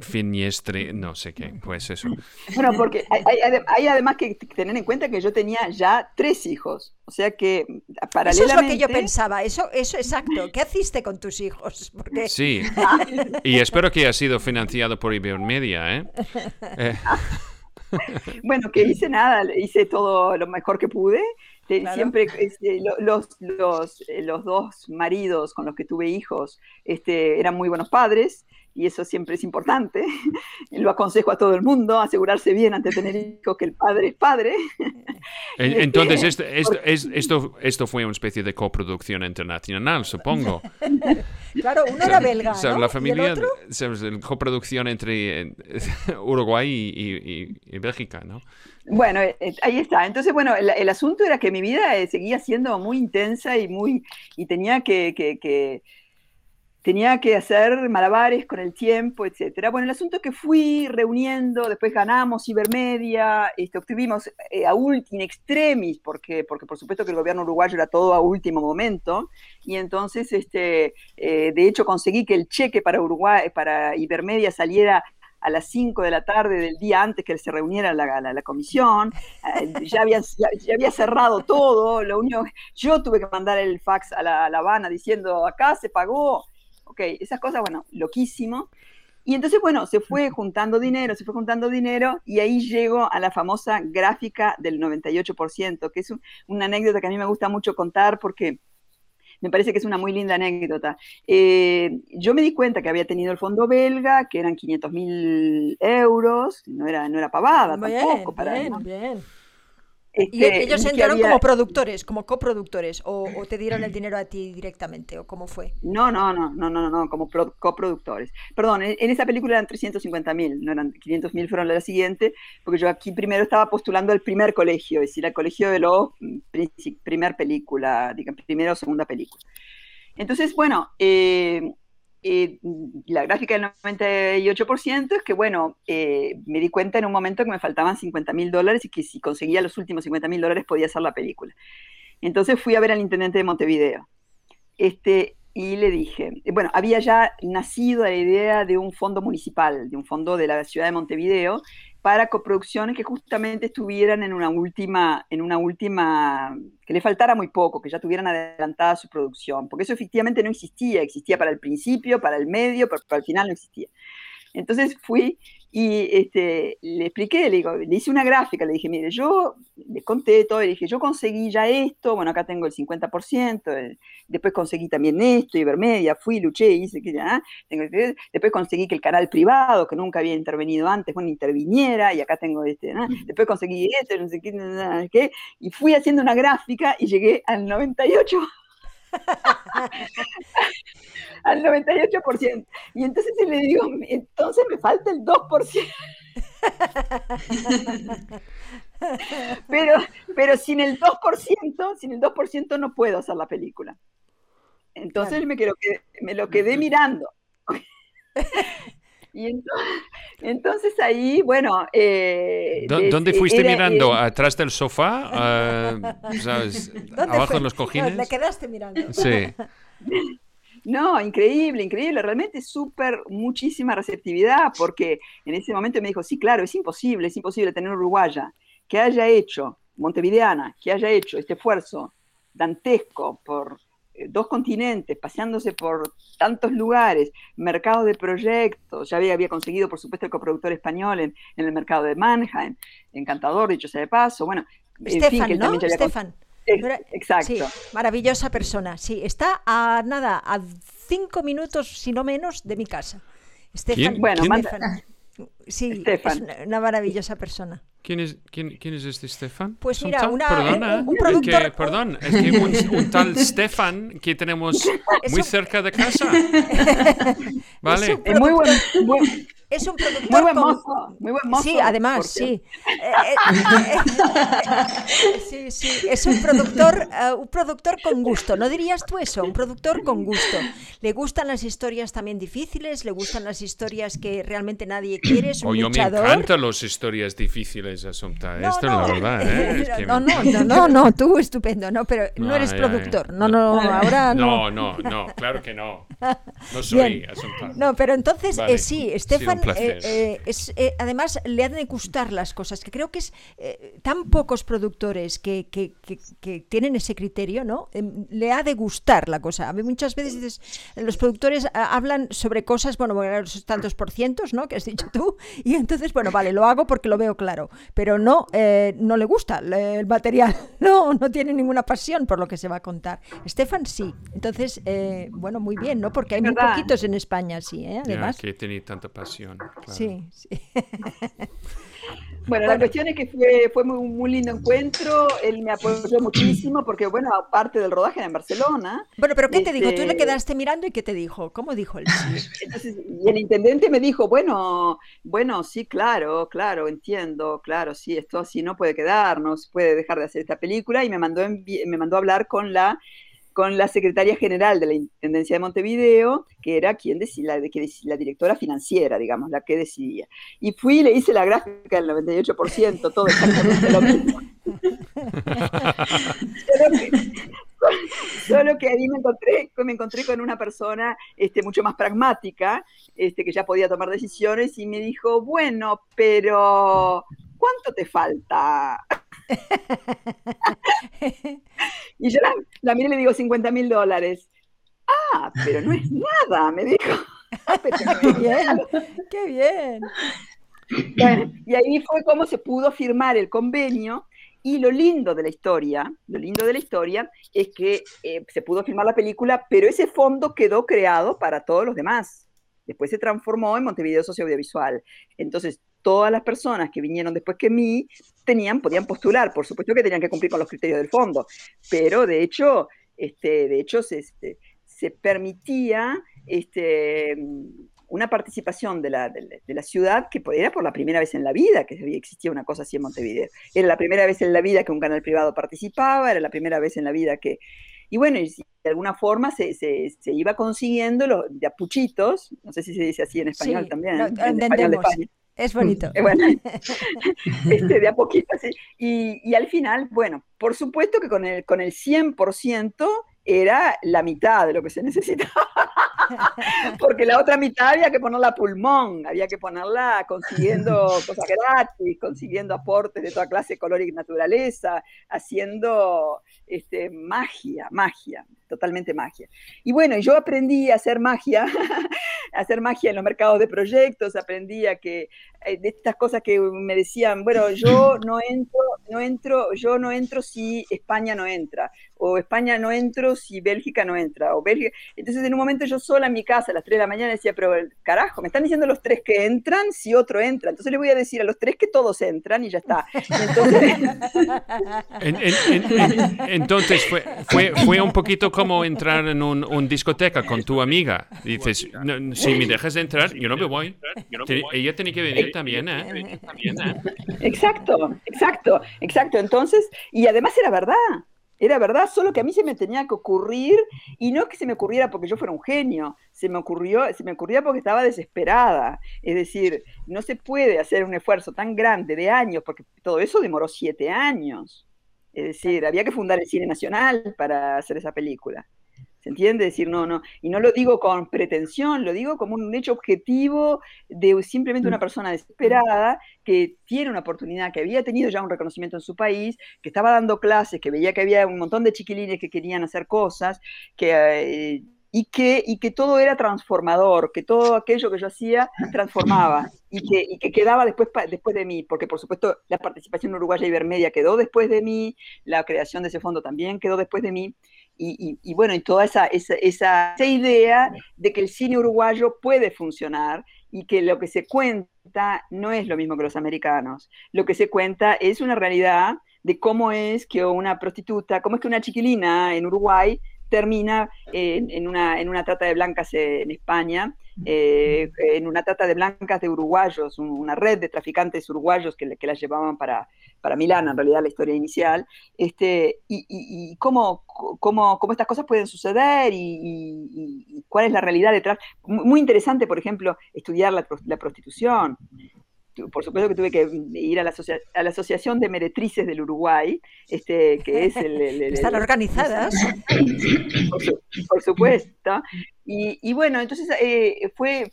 finiestre, no sé qué, pues eso. Bueno, porque hay, además que tener en cuenta que yo tenía ya tres hijos, o sea que paralelamente... Eso es lo que yo pensaba, eso, eso exacto, ¿qué hiciste con tus hijos? Porque... Sí, y espero que haya sido financiado por Ibermedia, ¿eh? eh. Bueno, que hice nada, hice todo lo mejor que pude Siempre este, los, los, eh, los, dos maridos con los que tuve hijos este, eran muy buenos padres y eso siempre es importante. Lo aconsejo a todo el mundo, asegurarse bien antes de tener hijos que el padre es padre. Entonces, esto, esto, esto, fue una especie de coproducción internacional, supongo. Claro, uno era belga. ¿no? La familia, ¿Y coproducción entre Uruguay y, y Bélgica, ¿no? Bueno, eh, eh, ahí está. Entonces, bueno, el, asunto era que mi vida eh, seguía siendo muy intensa y muy y tenía que, que, tenía que hacer malabares con el tiempo, etcétera. Bueno, el asunto es que fui reuniendo, después ganamos Ibermedia, este, obtuvimos a último extremis, porque, porque por supuesto que el gobierno uruguayo era todo a último momento, y entonces, este, de hecho, conseguí que el cheque para Uruguay, para Ibermedia saliera a las 5 de la tarde del día antes que se reuniera la, la, comisión, eh, ya, había, ya, había cerrado todo, lo único, yo tuve que mandar el fax a la, Habana diciendo, acá se pagó, ok, esas cosas, bueno, loquísimo. Y entonces, bueno, se fue juntando dinero, se fue juntando dinero y ahí llego a la famosa gráfica del 98%, que es una anécdota que a mí me gusta mucho contar porque me parece que es una muy linda anécdota. Eh, yo me di cuenta que había tenido el fondo belga, que eran 500 mil euros, no era, no era pavada tampoco. Para, bien, bien. ¿Y este, ellos entraron como productores, como coproductores, o, te dieron el dinero a ti directamente, o cómo fue? No, no, no, no, no, no, como coproductores. Perdón, en, esa película eran 350 mil, no eran 500 mil, fueron la siguiente, porque yo aquí primero estaba postulando el primer colegio, es decir, el colegio de los primer película, digamos, primera o segunda película. Entonces, bueno, eh, eh, la gráfica del 98% es que, bueno, eh, me di cuenta en un momento que me faltaban 50 mil dólares y que si conseguía los últimos 50 mil dólares podía hacer la película. Entonces fui a ver al intendente de Montevideo. Este, y le dije, bueno, había ya nacido la idea de un fondo municipal, de un fondo de la ciudad de Montevideo, para coproducciones que justamente estuvieran en una última, en una última, que le faltara muy poco, que ya tuvieran adelantada su producción, porque eso efectivamente no existía, existía para el principio, para el medio, pero para el final no existía. Entonces fui y este, le expliqué, le, digo, le hice una gráfica, le dije, mire, yo le conté todo, le dije, yo conseguí ya esto, bueno, acá tengo el 50%, eh, después conseguí también esto, Ibermedia, fui, luché, hice que ya, después conseguí que el canal privado, que nunca había intervenido antes, bueno, interviniera, y acá tengo este, después conseguí esto, no sé qué, no sé qué, y fui haciendo una gráfica y llegué al 98%. al 98%. Y entonces le digo, entonces me falta el 2%. pero, pero sin el 2%, sin el 2% no puedo hacer la película. Entonces me, me lo quedé mirando. Y entonces, ahí, bueno... Eh, ¿Dónde fuiste mirando? ¿Atrás del sofá? ¿sabes? ¿Abajo de los cojines? le quedaste mirando. Sí. No, increíble, increíble, realmente súper, muchísima receptividad, porque en ese momento me dijo, sí, claro, es imposible, es imposible tener uruguaya que haya hecho, montevideana, que haya hecho este esfuerzo dantesco por eh, dos continentes, paseándose por tantos lugares, mercado de proyectos, ya había, había conseguido, por supuesto, el coproductor español en, el mercado de Mannheim, encantador, dicho sea de paso, bueno, Estefan, ¿no? Estefan. Exacto. Sí, maravillosa persona, sí, está a nada, a cinco minutos, si no menos, de mi casa. Estefan, bueno, Sí, es una maravillosa persona. ¿Quién es, quién, quién es este Stefan? Pues mira, una, Perdona, un productor... Es que, perdón, es que un, un, tal Stefan que tenemos muy cerca de casa. ¿Vale? Es muy buen, muy, es un productor muy buen muy buen mozo, Sí, además, sí. Eh, eh, eh, sí, sí, es un productor, un productor con gusto. ¿No dirías tú eso? Un productor con gusto. Le gustan las historias también difíciles, le gustan las historias que realmente nadie quiere. Es un me encantan las historias difíciles, Asunta. No, Esto no, es la verdad. no, no, no, no, tú estupendo, no, pero no, eres productor. No, no, ahora no. No, no, no, claro que no. No soy Asunta. No, pero entonces sí, Estefan eh, eh, es, eh, además le han de gustar las cosas, que creo que es tan pocos productores que, que, que, tienen ese criterio, ¿no? Em, le ha de gustar la cosa. A mí muchas veces los productores hablan sobre cosas, bueno, los tantos por cientos, ¿no? Que has dicho tú, y entonces, bueno, vale, lo hago porque lo veo claro, pero no, no le gusta el material, no, no tiene ninguna pasión por lo que se va a contar. Estefan sí, entonces, bueno, muy bien, ¿no? Porque hay muy poquitos en España, sí, además. que tiene tanta pasión. Sí, sí. Bueno, la cuestión es que fue, fue muy, muy, lindo encuentro, él me apoyó muchísimo porque, bueno, aparte del rodaje en Barcelona. Bueno, pero ¿qué te dijo? Tú le este quedaste mirando y ¿qué te dijo? ¿Cómo dijo él? y el intendente me dijo, bueno, bueno, sí, claro, claro, entiendo, claro, sí, esto así no puede quedar, no se puede dejar de hacer esta película y me mandó, me mandó a hablar con la con la secretaria general de la Intendencia de Montevideo, que era quien decía, la, que, directora financiera, digamos, la que decidía. Y fui y le hice la gráfica del 98%, todo exactamente lo mismo. solo, que, ahí me encontré, me encontré con una persona este, mucho más pragmática, este, que ya podía tomar decisiones, y me dijo, bueno, pero ¿cuánto te falta? y yo la, la miré y le digo 50 mil dólares. Ah, pero no es nada, me dijo. qué bien, qué bien. y ahí fue como se pudo firmar el convenio. Y lo lindo de la historia, lo lindo de la historia es que eh, se pudo filmar la película, pero ese fondo quedó creado para todos los demás. Después se transformó en Montevideo Socioaudiovisual. Entonces, todas las personas que vinieron después que mí tenían, podían postular, por supuesto que tenían que cumplir con los criterios del fondo, pero de hecho, este, de hecho se, este, se permitía este, una participación de la, de, la, ciudad que era por la primera vez en la vida que existía una cosa así en Montevideo. Era la primera vez en la vida que un canal privado participaba, era la primera vez en la vida que... Y bueno, de alguna forma se, se, iba consiguiendo los de apuchitos, no sé si se dice así en español también, en español de España es bonito. este, de a poquito, sí. Y, y, al final, bueno, por supuesto que con el, con el 100% era la mitad de lo que se necesitaba, porque la otra mitad había que ponerla a pulmón, había que ponerla consiguiendo cosas gratis, consiguiendo aportes de toda clase, color y naturaleza, haciendo este, magia, magia, totalmente magia. Y bueno, yo aprendí a hacer magia, a hacer magia en los mercados de proyectos, aprendí a que eh, de estas cosas que me decían, bueno, yo no entro, no entro, yo no entro si España no entra, o España no entro si Bélgica no entra, o Bélgica. Entonces en un momento yo sola en mi casa a las 3 de la mañana decía, pero carajo, me están diciendo los tres que entran si otro entra. Entonces le voy a decir a los tres que todos entran y ya está. Entonces, fue, fue, fue, un poquito como entrar en un, discoteca con tu amiga. Dices, si me dejas entrar, yo no me voy. Ella tiene que venir también, ¿eh? Exacto, exacto, exacto. Entonces, y además era verdad Era verdad, solo que a mí se me tenía que ocurrir, y no que se me ocurriera porque yo fuera un genio, se me ocurrió, se me ocurría porque estaba desesperada. Es decir, no se puede hacer un esfuerzo tan grande de años, porque todo eso demoró siete años. Es decir, había que fundar el Cine Nacional para hacer esa película. ¿Se entiende? Decir, no, no. Y no lo digo con pretensión, lo digo como un hecho objetivo de simplemente una mm. persona desesperada que tiene una oportunidad, que había tenido ya un reconocimiento en su país, que estaba dando clases, que veía que había un montón de chiquilines que querían hacer cosas, que... Eh, y que, y que todo era transformador, que todo aquello que yo hacía transformaba y que, y que quedaba después, después de mí, porque por supuesto la participación uruguaya Ibermedia quedó después de mí, la creación de ese fondo también quedó después de mí, y, bueno, y toda esa, esa, esa, idea de que el cine uruguayo puede funcionar y que lo que se cuenta no es lo mismo que los americanos. Lo que se cuenta es una realidad de cómo es que una prostituta, cómo es que una chiquilina en Uruguay termina en, una, en una trata de blancas en España, eh, en una trata de blancas de uruguayos, una red de traficantes uruguayos que, que las llevaban para, para Milán, en realidad la historia inicial, este, y, cómo, cómo, cómo, estas cosas pueden suceder y, cuál es la realidad detrás. Muy interesante, por ejemplo, estudiar la, la prostitución por supuesto que tuve que ir a la, a la Asociación de Meretrices del Uruguay, este, que es el... Están organizadas. Por, supuesto. Y, bueno, entonces eh, fue,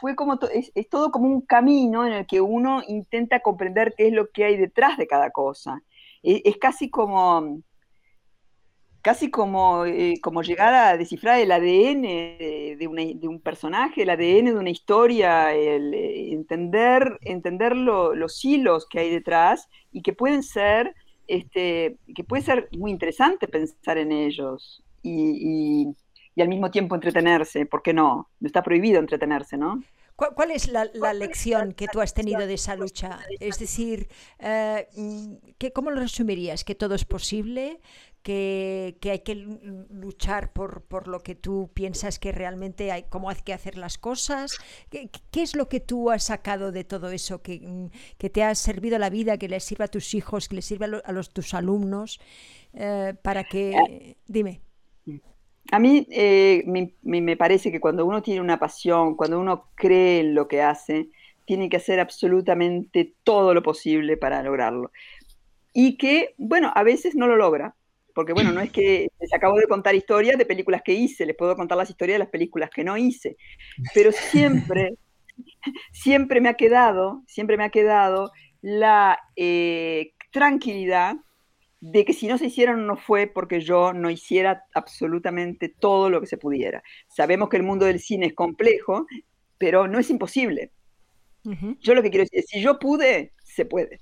fue como, es, todo como un camino en el que uno intenta comprender qué es lo que hay detrás de cada cosa. E, es casi como casi como, eh, como llegar a descifrar el ADN de, un personaje, el ADN de una historia, el, eh, entender, entender los hilos que hay detrás y que pueden ser, este, que puede ser muy interesante pensar en ellos y, al mismo tiempo entretenerse, ¿por qué no? No está prohibido entretenerse, ¿no? ¿Cuál, es la, lección que tú has tenido de esa lucha? Es decir, eh, ¿cómo lo resumirías? ¿Que todo es posible? que, hay que luchar por, por, lo que tú piensas que realmente hay, cómo hay que hacer las cosas. ¿Qué, es lo que tú has sacado de todo eso que, mm, que, te ha servido a la vida, que le sirva a tus hijos, que le sirva a, los, tus alumnos, eh, para que... Dime. A mí eh, me, me, parece que cuando uno tiene una pasión, cuando uno cree en lo que hace, tiene que hacer absolutamente todo lo posible para lograrlo. Y que, bueno, a veces no lo logra, porque bueno, no es que les acabo de contar historias de películas que hice, les puedo contar las historias de las películas que no hice, pero siempre, siempre me ha quedado, siempre me ha quedado la eh, tranquilidad de que si no se hicieron no fue porque yo no hiciera absolutamente todo lo que se pudiera. Sabemos que el mundo del cine es complejo, pero no es imposible. Yo lo que quiero decir es, si yo pude, se puede.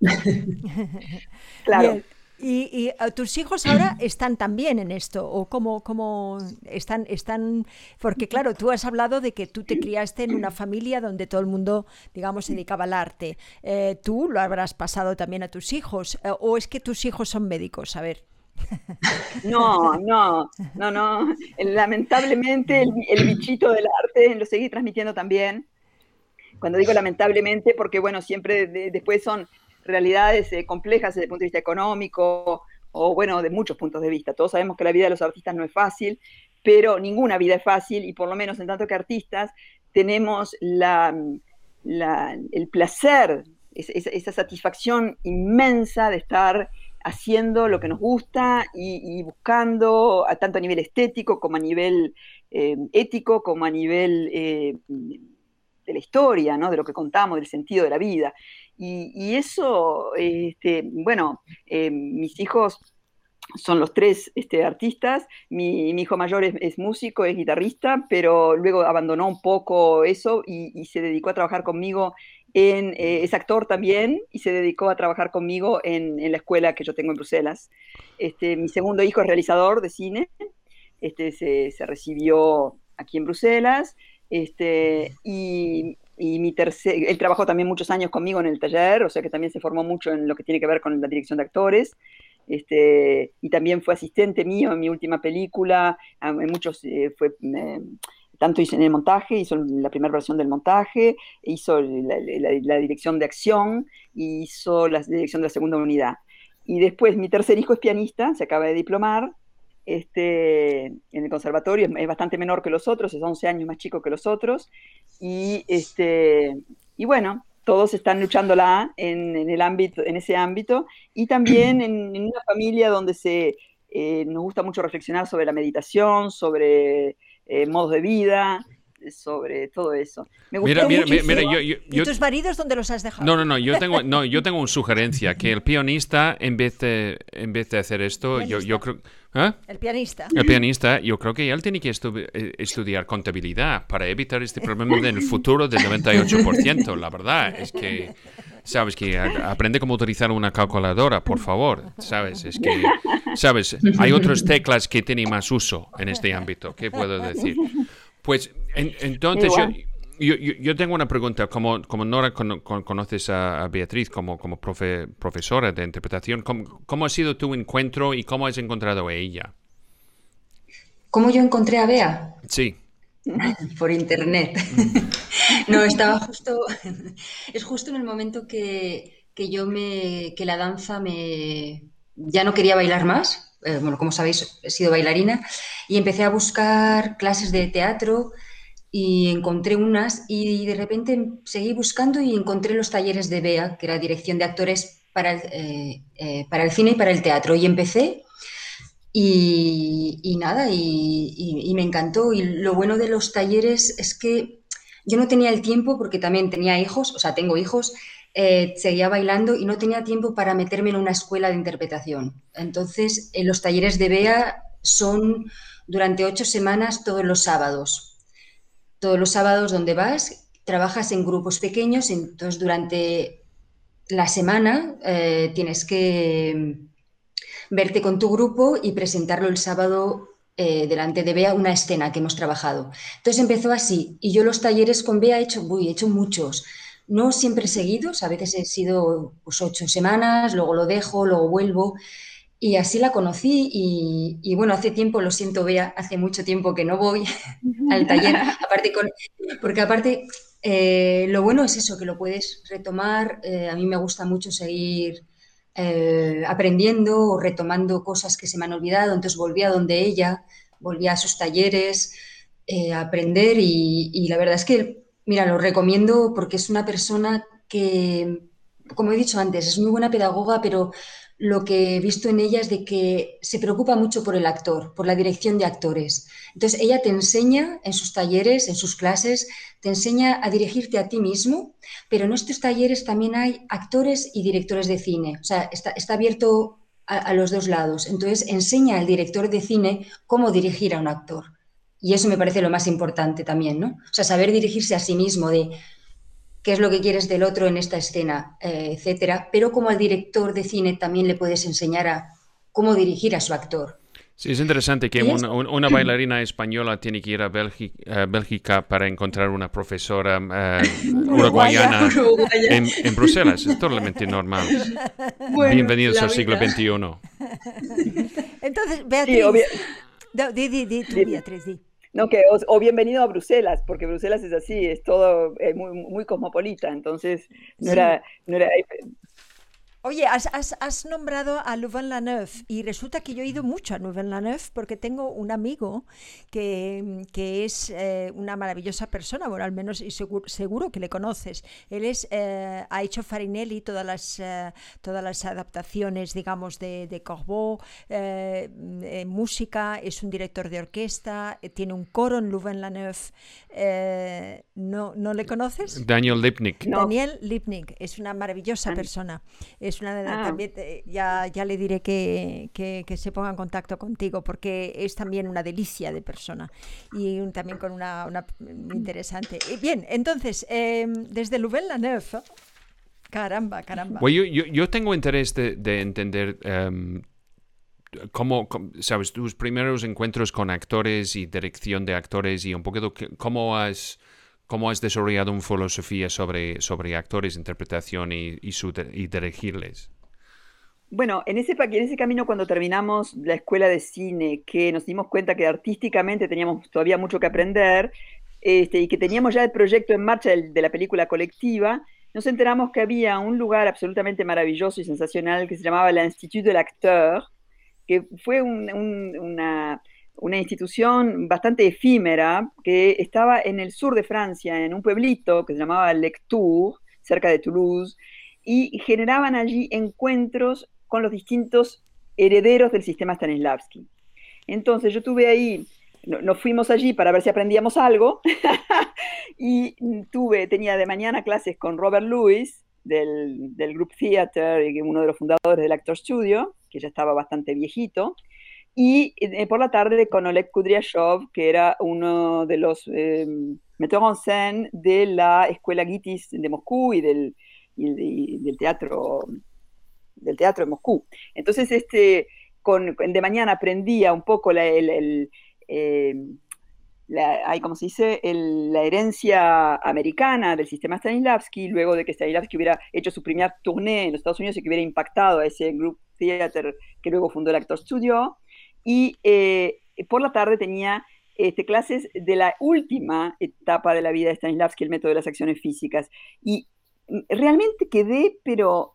claro. ¿Y, eh, tus hijos ahora están también en esto? ¿O cómo, cómo están, están? Porque claro, tú has hablado de que tú te criaste en una familia donde todo el mundo, digamos, se dedicaba al arte. Eh, ¿Tú lo habrás pasado también a tus hijos? Eh, ¿O es que tus hijos son médicos? A ver. No, no, no, no. Lamentablemente el, bichito del arte lo seguí transmitiendo también. Cuando digo lamentablemente, porque bueno, siempre después son realidades eh, complejas desde el punto de vista económico o, bueno, de muchos puntos de vista. Todos sabemos que la vida de los artistas no es fácil, pero ninguna vida es fácil y por lo menos en tanto que artistas tenemos la, el placer, esa satisfacción inmensa de estar haciendo lo que nos gusta y, buscando, a, tanto a nivel estético como a nivel eh, ético, como a nivel eh, de la historia, ¿no? de lo que contamos, del sentido de la vida. Y, eso, este, bueno, eh, mis hijos son los tres este, artistas. Mi, hijo mayor es, músico, es guitarrista, pero luego abandonó un poco eso y, se dedicó a trabajar conmigo. En, eh, es actor también y se dedicó a trabajar conmigo en, la escuela que yo tengo en Bruselas. Este, mi segundo hijo es realizador de cine, este, se, se recibió aquí en Bruselas. Este, y, y mi tercer, él trabajó también muchos años conmigo en el taller, o sea que también se formó mucho en lo que tiene que ver con la dirección de actores. Este, y también fue asistente mío en mi última película, en muchos eh, fue, tanto hizo en el montaje, hizo la primera versión del montaje, hizo la, dirección de acción, y hizo la dirección de la segunda unidad. y después mi tercer hijo es pianista, se acaba de diplomar este, en el conservatorio, es, bastante menor que los otros, es 11 años más chico que los otros, y, este, y bueno, todos están luchándola en, en, el ámbito, en ese ámbito, y también en, una familia donde se, eh, nos gusta mucho reflexionar sobre la meditación, sobre eh, modos de vida, sobre todo eso. Me mira, mira, mira, yo, ¿Y tus maridos dónde los has dejado? No, no, no, yo tengo, no, yo tengo una sugerencia, que el pianista, en vez de, en vez de hacer esto, yo, yo creo... ¿eh? El pianista. El pianista, yo creo que él tiene que eh, estudiar contabilidad para evitar este problema en el futuro del 98%. La verdad es que, sabes, que aprende cómo utilizar una calculadora, por favor. Sabes, es que, sabes, hay otras teclas que tienen más uso en este ámbito. ¿Qué puedo decir? Pues entonces yo, tengo una pregunta. Como, como Nora conoces a, Beatriz como, como profesora de interpretación, ¿cómo, ha sido tu encuentro y cómo has encontrado a ella? ¿Cómo yo encontré a Bea? Sí. Por internet. no, estaba justo. es justo en el momento que, yo me. que la danza me. ya no quería bailar más. Eh, bueno, como sabéis, he sido bailarina y empecé a buscar clases de teatro y encontré unas y de repente seguí buscando y encontré los talleres de BEA, que era Dirección de Actores para el, eh, eh, para el Cine y para el Teatro. Y empecé y, nada, y, me encantó. Y lo bueno de los talleres es que yo no tenía el tiempo porque también tenía hijos, o sea, tengo hijos, eh, seguía bailando y no tenía tiempo para meterme en una escuela de interpretación. Entonces, en los talleres de BEA son durante ocho semanas todos los sábados. Todos los sábados donde vas, trabajas en grupos pequeños, entonces durante la semana eh, tienes que verte con tu grupo y presentarlo el sábado eh, delante de Bea una escena que hemos trabajado. Entonces empezó así y yo los talleres con Bea he hecho, he hecho muchos no siempre seguidos, a veces he sido pues, ocho semanas, luego lo dejo, luego vuelvo. Y así la conocí y, bueno, hace tiempo, lo siento, Bea, hace mucho tiempo que no voy al taller, aparte con, porque aparte eh, lo bueno es eso, que lo puedes retomar. Eh, a mí me gusta mucho seguir eh, aprendiendo o retomando cosas que se me han olvidado, entonces volví a donde ella, volví a sus talleres a aprender y la verdad es que Mira, lo recomiendo porque es una persona que, como he dicho antes, es muy buena pedagoga, pero lo que he visto en ella es de que se preocupa mucho por el actor, por la dirección de actores. Entonces, ella te enseña en sus talleres, en sus clases, te enseña a dirigirte a ti mismo, pero en estos talleres también hay actores y directores de cine. O sea, está, abierto a, los dos lados. Entonces, enseña al director de cine cómo dirigir a un actor. Y eso me parece lo más importante también, ¿no? O sea, saber dirigirse a sí mismo de qué es lo que quieres del otro en esta escena, eh, etcétera. Pero como al director de cine también le puedes enseñar a cómo dirigir a su actor. Sí, es interesante que una, bailarina española tiene que ir a Bélgica, para encontrar una profesora eh, uruguayana en, Bruselas. Es totalmente normal. Bienvenidos al siglo XXI. Entonces, Beatriz... di, di, di, Beatriz, di. No, que o, bienvenido a Bruselas, porque Bruselas es así, es todo eh, muy, muy cosmopolita, entonces no era, no era Oye, has, nombrado a Louvain-la-Neuve y resulta que yo he ido mucho a Louvain-la-Neuve porque tengo un amigo que, es eh, una maravillosa persona, bueno, al menos y seguro, que le conoces. Él es, eh, ha hecho Farinelli todas las, eh, todas las adaptaciones, digamos, de, de Corbeau, música, es un director de orquesta, tiene un coro en Louvain-la-Neuve. ¿no, ¿No le conoces? Daniel Lipnik. Daniel Lipnik, es una maravillosa persona una de ah. también ya, ya le diré que, que, se ponga en contacto contigo porque es también una delicia de persona y también con una, una interesante. Y bien, entonces, em, desde Louvain la Neuve, caramba, caramba. yo, yo, tengo interés de, de entender um, cómo, sabes, tus primeros encuentros con actores y dirección de actores y un poquito cómo has cómo has desarrollado una filosofía sobre, sobre actores, interpretación y, y, su, y dirigirles. Bueno, en ese, en ese camino cuando terminamos la escuela de cine, que nos dimos cuenta que artísticamente teníamos todavía mucho que aprender este, y que teníamos ya el proyecto en marcha de, la película colectiva, nos enteramos que había un lugar absolutamente maravilloso y sensacional que se llamaba el Institut de l'Acteur, que fue una, una institución bastante efímera que estaba en el sur de Francia, en un pueblito que se llamaba Lectour, cerca de Toulouse, y generaban allí encuentros con los distintos herederos del sistema Stanislavski. Entonces yo tuve ahí, nos fuimos allí para ver si aprendíamos algo y tuve, tenía de mañana clases con Robert Lewis del, del Group Theater, uno de los fundadores del Actor Studio, que ya estaba bastante viejito, y eh, por la tarde con Oleg Kudryashov, que era uno de los eh, meteurs en scène de la Escuela Gitis de Moscú y del, del teatro del teatro de Moscú. Entonces, este, con, de mañana aprendía un poco la, el, eh, como se dice, la herencia americana del sistema Stanislavski, luego de que Stanislavski hubiera hecho su primer tournée en los Estados Unidos y que hubiera impactado a ese Group Theater que luego fundó el Actor Studio. Y eh, por la tarde tenía este, clases de la última etapa de la vida de Stanislavski, el método de las acciones físicas. Y realmente quedé, pero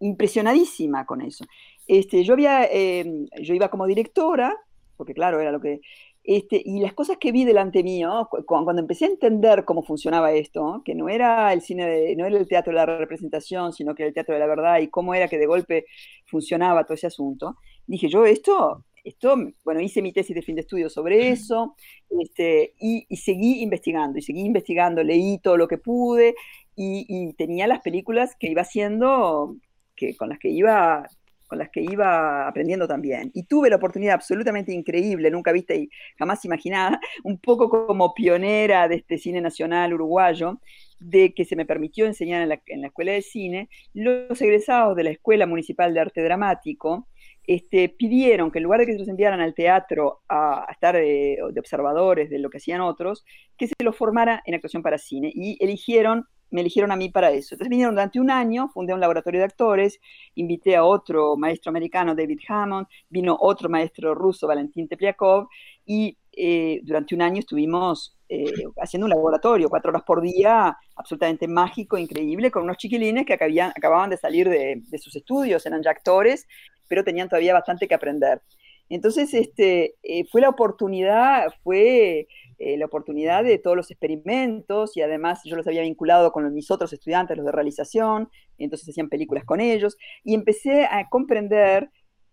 impresionadísima con eso. Este, yo, había, em, yo iba como directora, porque claro, era lo que... Este, y las cosas que vi delante mío, cuando empecé a entender cómo funcionaba esto, que no era el cine, no era el teatro de la representación, sino que era el teatro de la verdad y cómo era que de golpe funcionaba todo ese asunto, dije yo, esto, esto, bueno, hice mi tesis de fin de estudio sobre eso, este, y, y, seguí investigando, y seguí investigando, leí todo lo que pude, y, tenía las películas que iba haciendo, que, con las que iba con las que iba aprendiendo también. Y tuve la oportunidad absolutamente increíble, nunca viste y jamás imaginada, un poco como pionera de este cine nacional uruguayo, de que se me permitió enseñar en la, en la escuela de cine, los egresados de la Escuela Municipal de Arte Dramático, este, pidieron que en lugar de que se los enviaran al teatro a, estar de, de, observadores de lo que hacían otros, que se los formara en actuación para cine. Y eligieron me eligieron a mí para eso. Entonces vinieron durante un año, fundé un laboratorio de actores, invité a otro maestro americano, David Hammond, vino otro maestro ruso, Valentín Tepliakov, y eh, durante un año estuvimos eh, haciendo un laboratorio, cuatro horas por día, absolutamente mágico, increíble, con unos chiquilines que acababan de salir de, sus estudios, eran ya actores, pero tenían todavía bastante que aprender. Entonces, este, eh, fue la oportunidad, fue eh, la oportunidad de todos los experimentos y además yo los había vinculado con mis otros estudiantes, los de realización, entonces hacían películas con ellos y empecé a comprender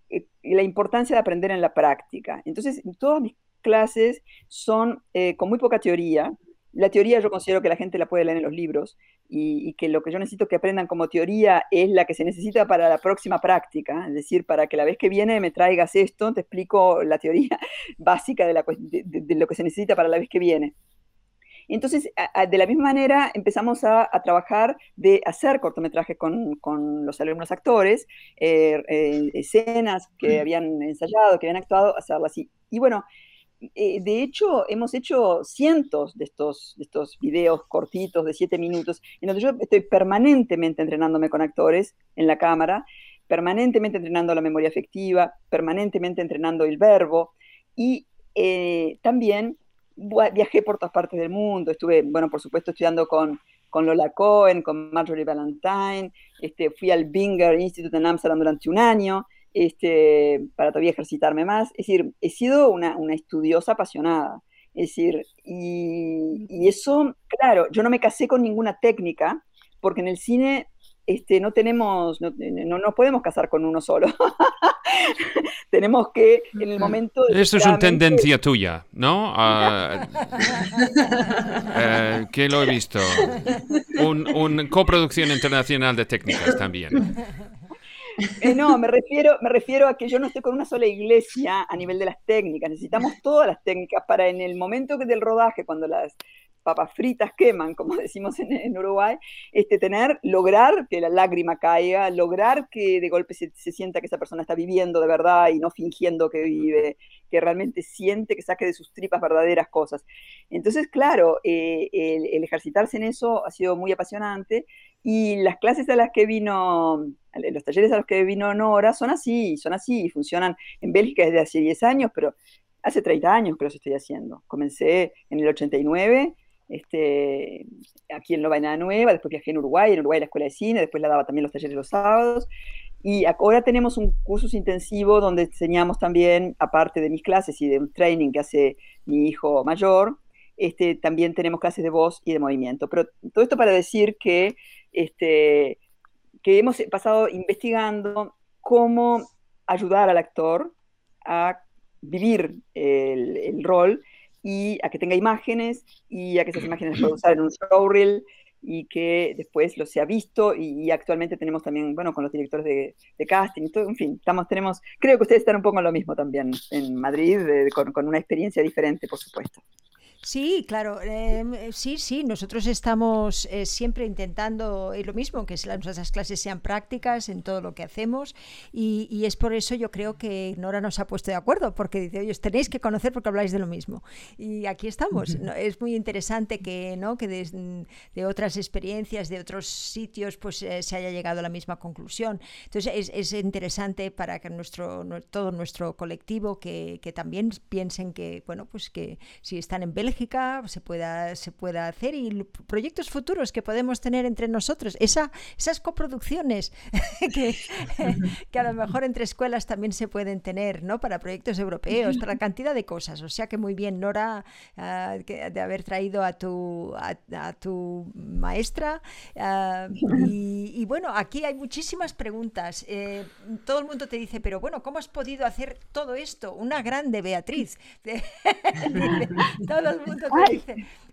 eh, la importancia de aprender en la práctica. Entonces, todas mis clases son con muy poca teoría, la teoría yo considero que la gente la puede leer en los libros y, que lo que yo necesito que aprendan como teoría es la que se necesita para la próxima práctica, es decir, para que la vez que viene me traigas esto, te explico la teoría básica de, lo que se necesita para la vez que viene. Entonces, de la misma manera, empezamos a, trabajar de hacer cortometrajes con, los alumnos actores, eh, eh, escenas que habían ensayado, que habían actuado, hacerlo así. Y bueno, eh, de hecho, hemos hecho cientos de estos, de estos videos cortitos de siete minutos, en donde yo estoy permanentemente entrenándome con actores en la cámara, permanentemente entrenando la memoria afectiva, permanentemente entrenando el verbo y eh, también viajé por todas partes del mundo, estuve, bueno, por supuesto, estudiando con, con Lola Cohen, con Marjorie Valentine, este, fui al Binger Institute en Amsterdam durante un año, este, para todavía ejercitarme más. Es decir, he sido una, estudiosa apasionada. Es decir, y, eso, claro, yo no me casé con ninguna técnica, porque en el cine este, no tenemos, no, nos podemos casar con uno solo. tenemos que, en el momento... Esto es una tendencia tuya, ¿no? Ah, eh, que lo he visto. Una coproducción internacional de técnicas también. Eh, no, me refiero, me refiero a que yo no estoy con una sola iglesia a nivel de las técnicas. Necesitamos todas las técnicas para en el momento del rodaje, cuando las papas fritas queman, como decimos en, Uruguay, este, tener, lograr que la lágrima caiga, lograr que de golpe se, sienta que esa persona está viviendo de verdad y no fingiendo que vive, que realmente siente que saque de sus tripas verdaderas cosas. Entonces, claro, eh, el, ejercitarse en eso ha sido muy apasionante y las clases a las que vino, los talleres a los que vino Nora son así, son así, funcionan en Bélgica desde hace 10 años, pero hace 30 años que los estoy haciendo. Comencé en el 89 este, aquí en Lobaina Nueva, después viajé en Uruguay, en Uruguay la escuela de cine, después la daba también los talleres los sábados. Y ahora tenemos un curso intensivo donde enseñamos también, aparte de mis clases y de un training que hace mi hijo mayor, este, también tenemos clases de voz y de movimiento. Pero todo esto para decir que, este, que hemos pasado investigando cómo ayudar al actor a vivir el, rol y a que tenga imágenes y a que esas imágenes se puedan usar en un showreel y que después lo sea visto y, actualmente tenemos también, bueno, con los directores de, casting y todo, en fin, estamos, tenemos, creo que ustedes están un poco en lo mismo también en Madrid, con, con una experiencia diferente, por supuesto. Sí, claro, em, eh, sí, sí, nosotros estamos eh, siempre intentando lo mismo, que nuestras clases sean prácticas en todo lo que hacemos y, es por eso yo creo que Nora nos ha puesto de acuerdo, porque dice, oye, tenéis que conocer porque habláis de lo mismo. Y aquí estamos. Es muy interesante que, ¿no? que de, otras experiencias, de otros sitios, pues eh, se haya llegado a la misma conclusión. Entonces es, es interesante para que nuestro, todo nuestro colectivo que, que también piensen que, bueno, pues que si están en Bélgica, se pueda, se pueda hacer y proyectos futuros que podemos tener entre nosotros. Esa, esas coproducciones que, que, a lo mejor entre escuelas también se pueden tener, ¿no? Para proyectos europeos, para cantidad de cosas. O sea que muy bien, Nora, ah, de haber traído a tu, a, tu maestra. Ah, y, bueno, aquí hay muchísimas preguntas. Eh, todo el mundo te dice, pero bueno, ¿cómo has podido hacer todo esto? Una grande Beatriz. todo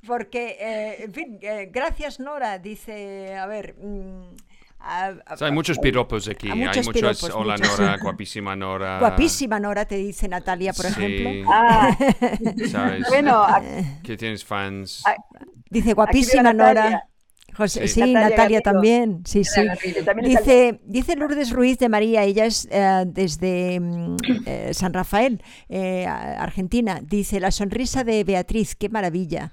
porque, eh, en fin, eh, gracias Nora, dice, a ver... Mm, hay muchos piropos aquí, hay muchos, hola Nora, guapísima Nora. Guapísima Nora, te dice Natalia, por ejemplo. Ah. Bueno, que tienes fans. Dice guapísima Nora sí, Natalia, también. Sí, sí. Dice, dice Lourdes Ruiz de María, ella es eh, desde mm, eh, San Rafael, eh, Argentina. Dice, la sonrisa de Beatriz, qué maravilla.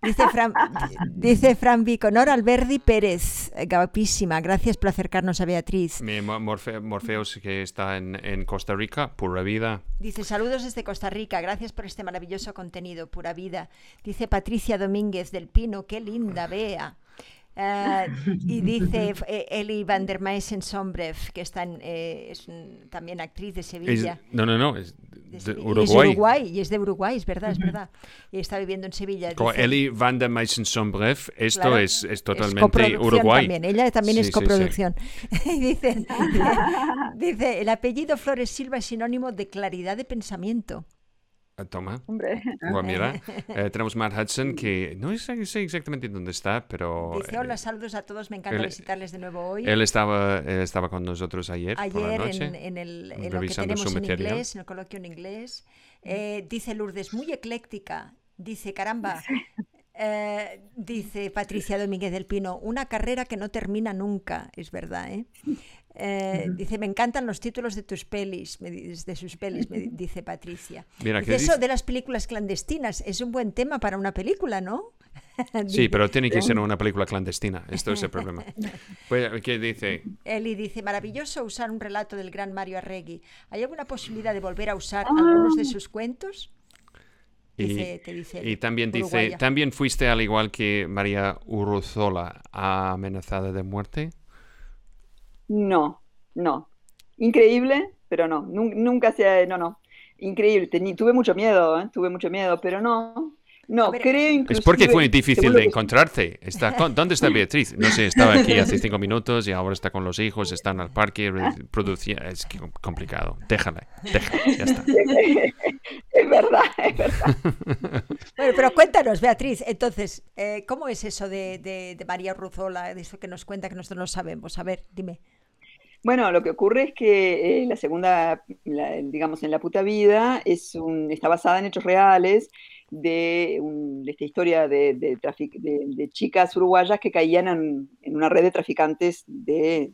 Dice Fran, dice Fran Viconor Alberdi Pérez, guapísima, gracias por acercarnos a Beatriz. Morfeos que está en, Costa Rica, pura vida. Dice saludos desde Costa Rica, gracias por este maravilloso contenido, pura vida. Dice Patricia Domínguez del Pino, qué linda, vea. Eh, y dice eh, Eli van der Meysen Sombrev, que está eh, es también actriz de Sevilla. no, no, no, es de, Uruguay. Uruguay. Y es de Uruguay, es verdad, es verdad. Y está viviendo en Sevilla. Como Eli van der Meysen Sombrev, esto es, es, totalmente Uruguay. También. Ella también es coproducción. dice, dice, el apellido Flores Silva es sinónimo de claridad de pensamiento. Ah, toma. Hombre. mira, eh, tenemos Matt Hudson, que no sé, exactamente dónde está, pero... Dice, hola, eh, saludos a todos, me encanta visitarles de nuevo hoy. Él estaba, estaba con nosotros ayer, ayer por la noche, en, en, el, en lo que tenemos en inglés, en el coloquio en inglés. Eh, dice Lourdes, muy ecléctica. Dice, caramba, dice Patricia Domínguez del Pino, una carrera que no termina nunca, es verdad, ¿eh? Eh, dice, me encantan los títulos de tus pelis, de sus pelis, me dice Patricia. eso de las películas clandestinas es un buen tema para una película, ¿no? sí, pero tiene que ser una película clandestina. Esto es el problema. Pues, ¿Qué dice? Eli dice, maravilloso usar un relato del gran Mario Arregui. ¿Hay alguna posibilidad de volver a usar algunos de sus cuentos? y, también dice, ¿también fuiste al igual que María Urruzola amenazada de muerte? No, no. Increíble, pero no. Nunca se no, no. Increíble. tuve mucho miedo, ¿eh? tuve mucho miedo, pero no. No, creo inclusive... Es porque fue difícil de encontrarte. Está, ¿Dónde está Beatriz? No sé, estaba aquí hace cinco minutos y ahora está con los hijos, están al parque, produciendo... Es complicado. Déjala, déjala, ya está. Es verdad, es verdad. Bueno, pero cuéntanos, Beatriz, entonces, eh, ¿cómo es eso de, de, María Ruzola, de eso que nos cuenta que nosotros no sabemos? A ver, dime. Bueno, lo que ocurre es que eh, la segunda, digamos, en la puta vida, es un, está basada en hechos reales de, esta historia de, de, chicas uruguayas que caían en, una red de traficantes de,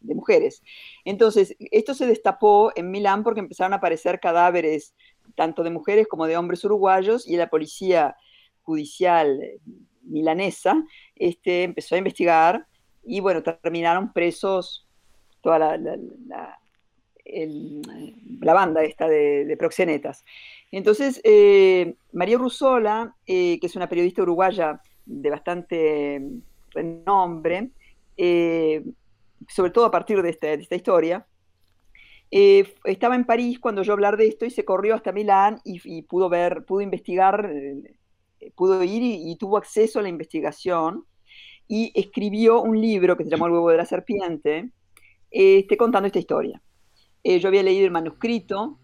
mujeres. Entonces, esto se destapó en Milán porque empezaron a aparecer cadáveres tanto de mujeres como de hombres uruguayos y la policía judicial milanesa este, empezó a investigar y bueno, terminaron presos toda la, la, banda esta de, proxenetas. Entonces, eh, María Rusola, que es una periodista uruguaya de bastante renombre, sobre todo a partir de esta, historia, estaba en París cuando yo hablar de esto y se corrió hasta Milán y, pudo ver, pudo investigar, pudo ir y, tuvo acceso a la investigación y escribió un libro que se llamó El huevo de la serpiente, este, contando esta historia. Eh, yo había leído el manuscrito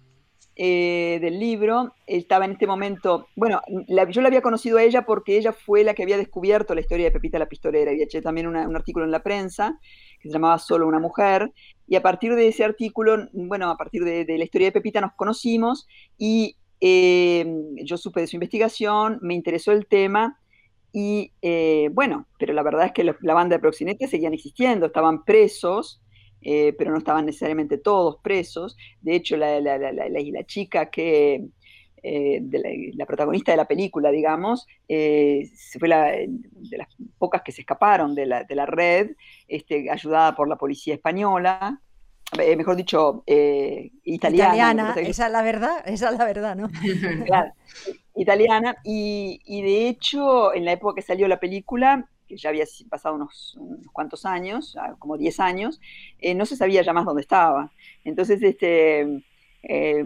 eh, del libro, estaba en este momento, bueno, yo la había conocido a ella porque ella fue la que había descubierto la historia de Pepita la Pistolera, había hecho también un artículo en la prensa que se llamaba Solo una mujer, y a partir de ese artículo, bueno, a partir de, la historia de Pepita nos conocimos y eh, yo supe de su investigación, me interesó el tema y eh, bueno, pero la verdad es que la banda de proxenetas seguían existiendo, estaban presos, eh, pero no estaban necesariamente todos presos. De hecho, la, la, la, la chica que, eh, la, protagonista de la película, digamos, fue de las pocas que se escaparon de la, red, este, ayudada por la policía española. mejor dicho, italiana. Italiana, esa es la verdad, esa es la verdad, ¿no? claro italiana, y, de hecho, en la época que salió la película, que ya había pasado unos, cuantos años, como 10 años, eh, no se sabía ya más dónde estaba. Entonces, este, eh,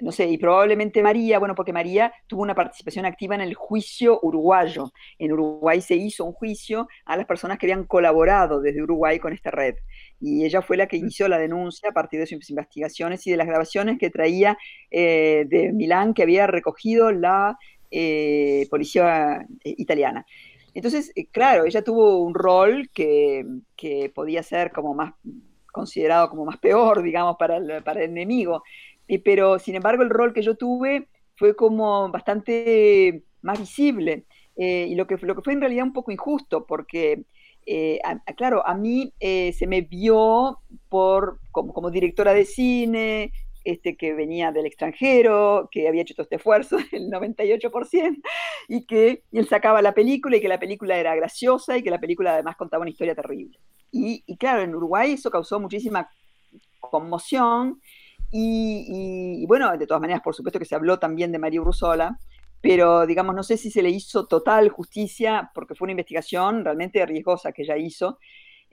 no sé, y probablemente María, bueno, porque María tuvo una participación activa en el juicio uruguayo. En Uruguay se hizo un juicio a las personas que habían colaborado desde Uruguay con esta red. Y ella fue la que inició la denuncia a partir de sus investigaciones y de las grabaciones que traía eh, de Milán, que había recogido la eh, policía italiana. Entonces, claro, ella tuvo un rol que, podía ser como más considerado como más peor, digamos, para el, enemigo. Pero sin embargo el rol que yo tuve fue como bastante más visible. Eh, y lo que, lo que fue en realidad un poco injusto porque, eh, claro, a mí eh, se me vio por, como, directora de cine, este, que venía del extranjero, que había hecho todo este esfuerzo, el 98%, y que él sacaba la película y que la película era graciosa y que la película además contaba una historia terrible. Y, y claro, en Uruguay eso causó muchísima conmoción y, bueno, de todas maneras, por supuesto que se habló también de María Ursola, pero digamos, no sé si se le hizo total justicia, porque fue una investigación realmente riesgosa que ella hizo,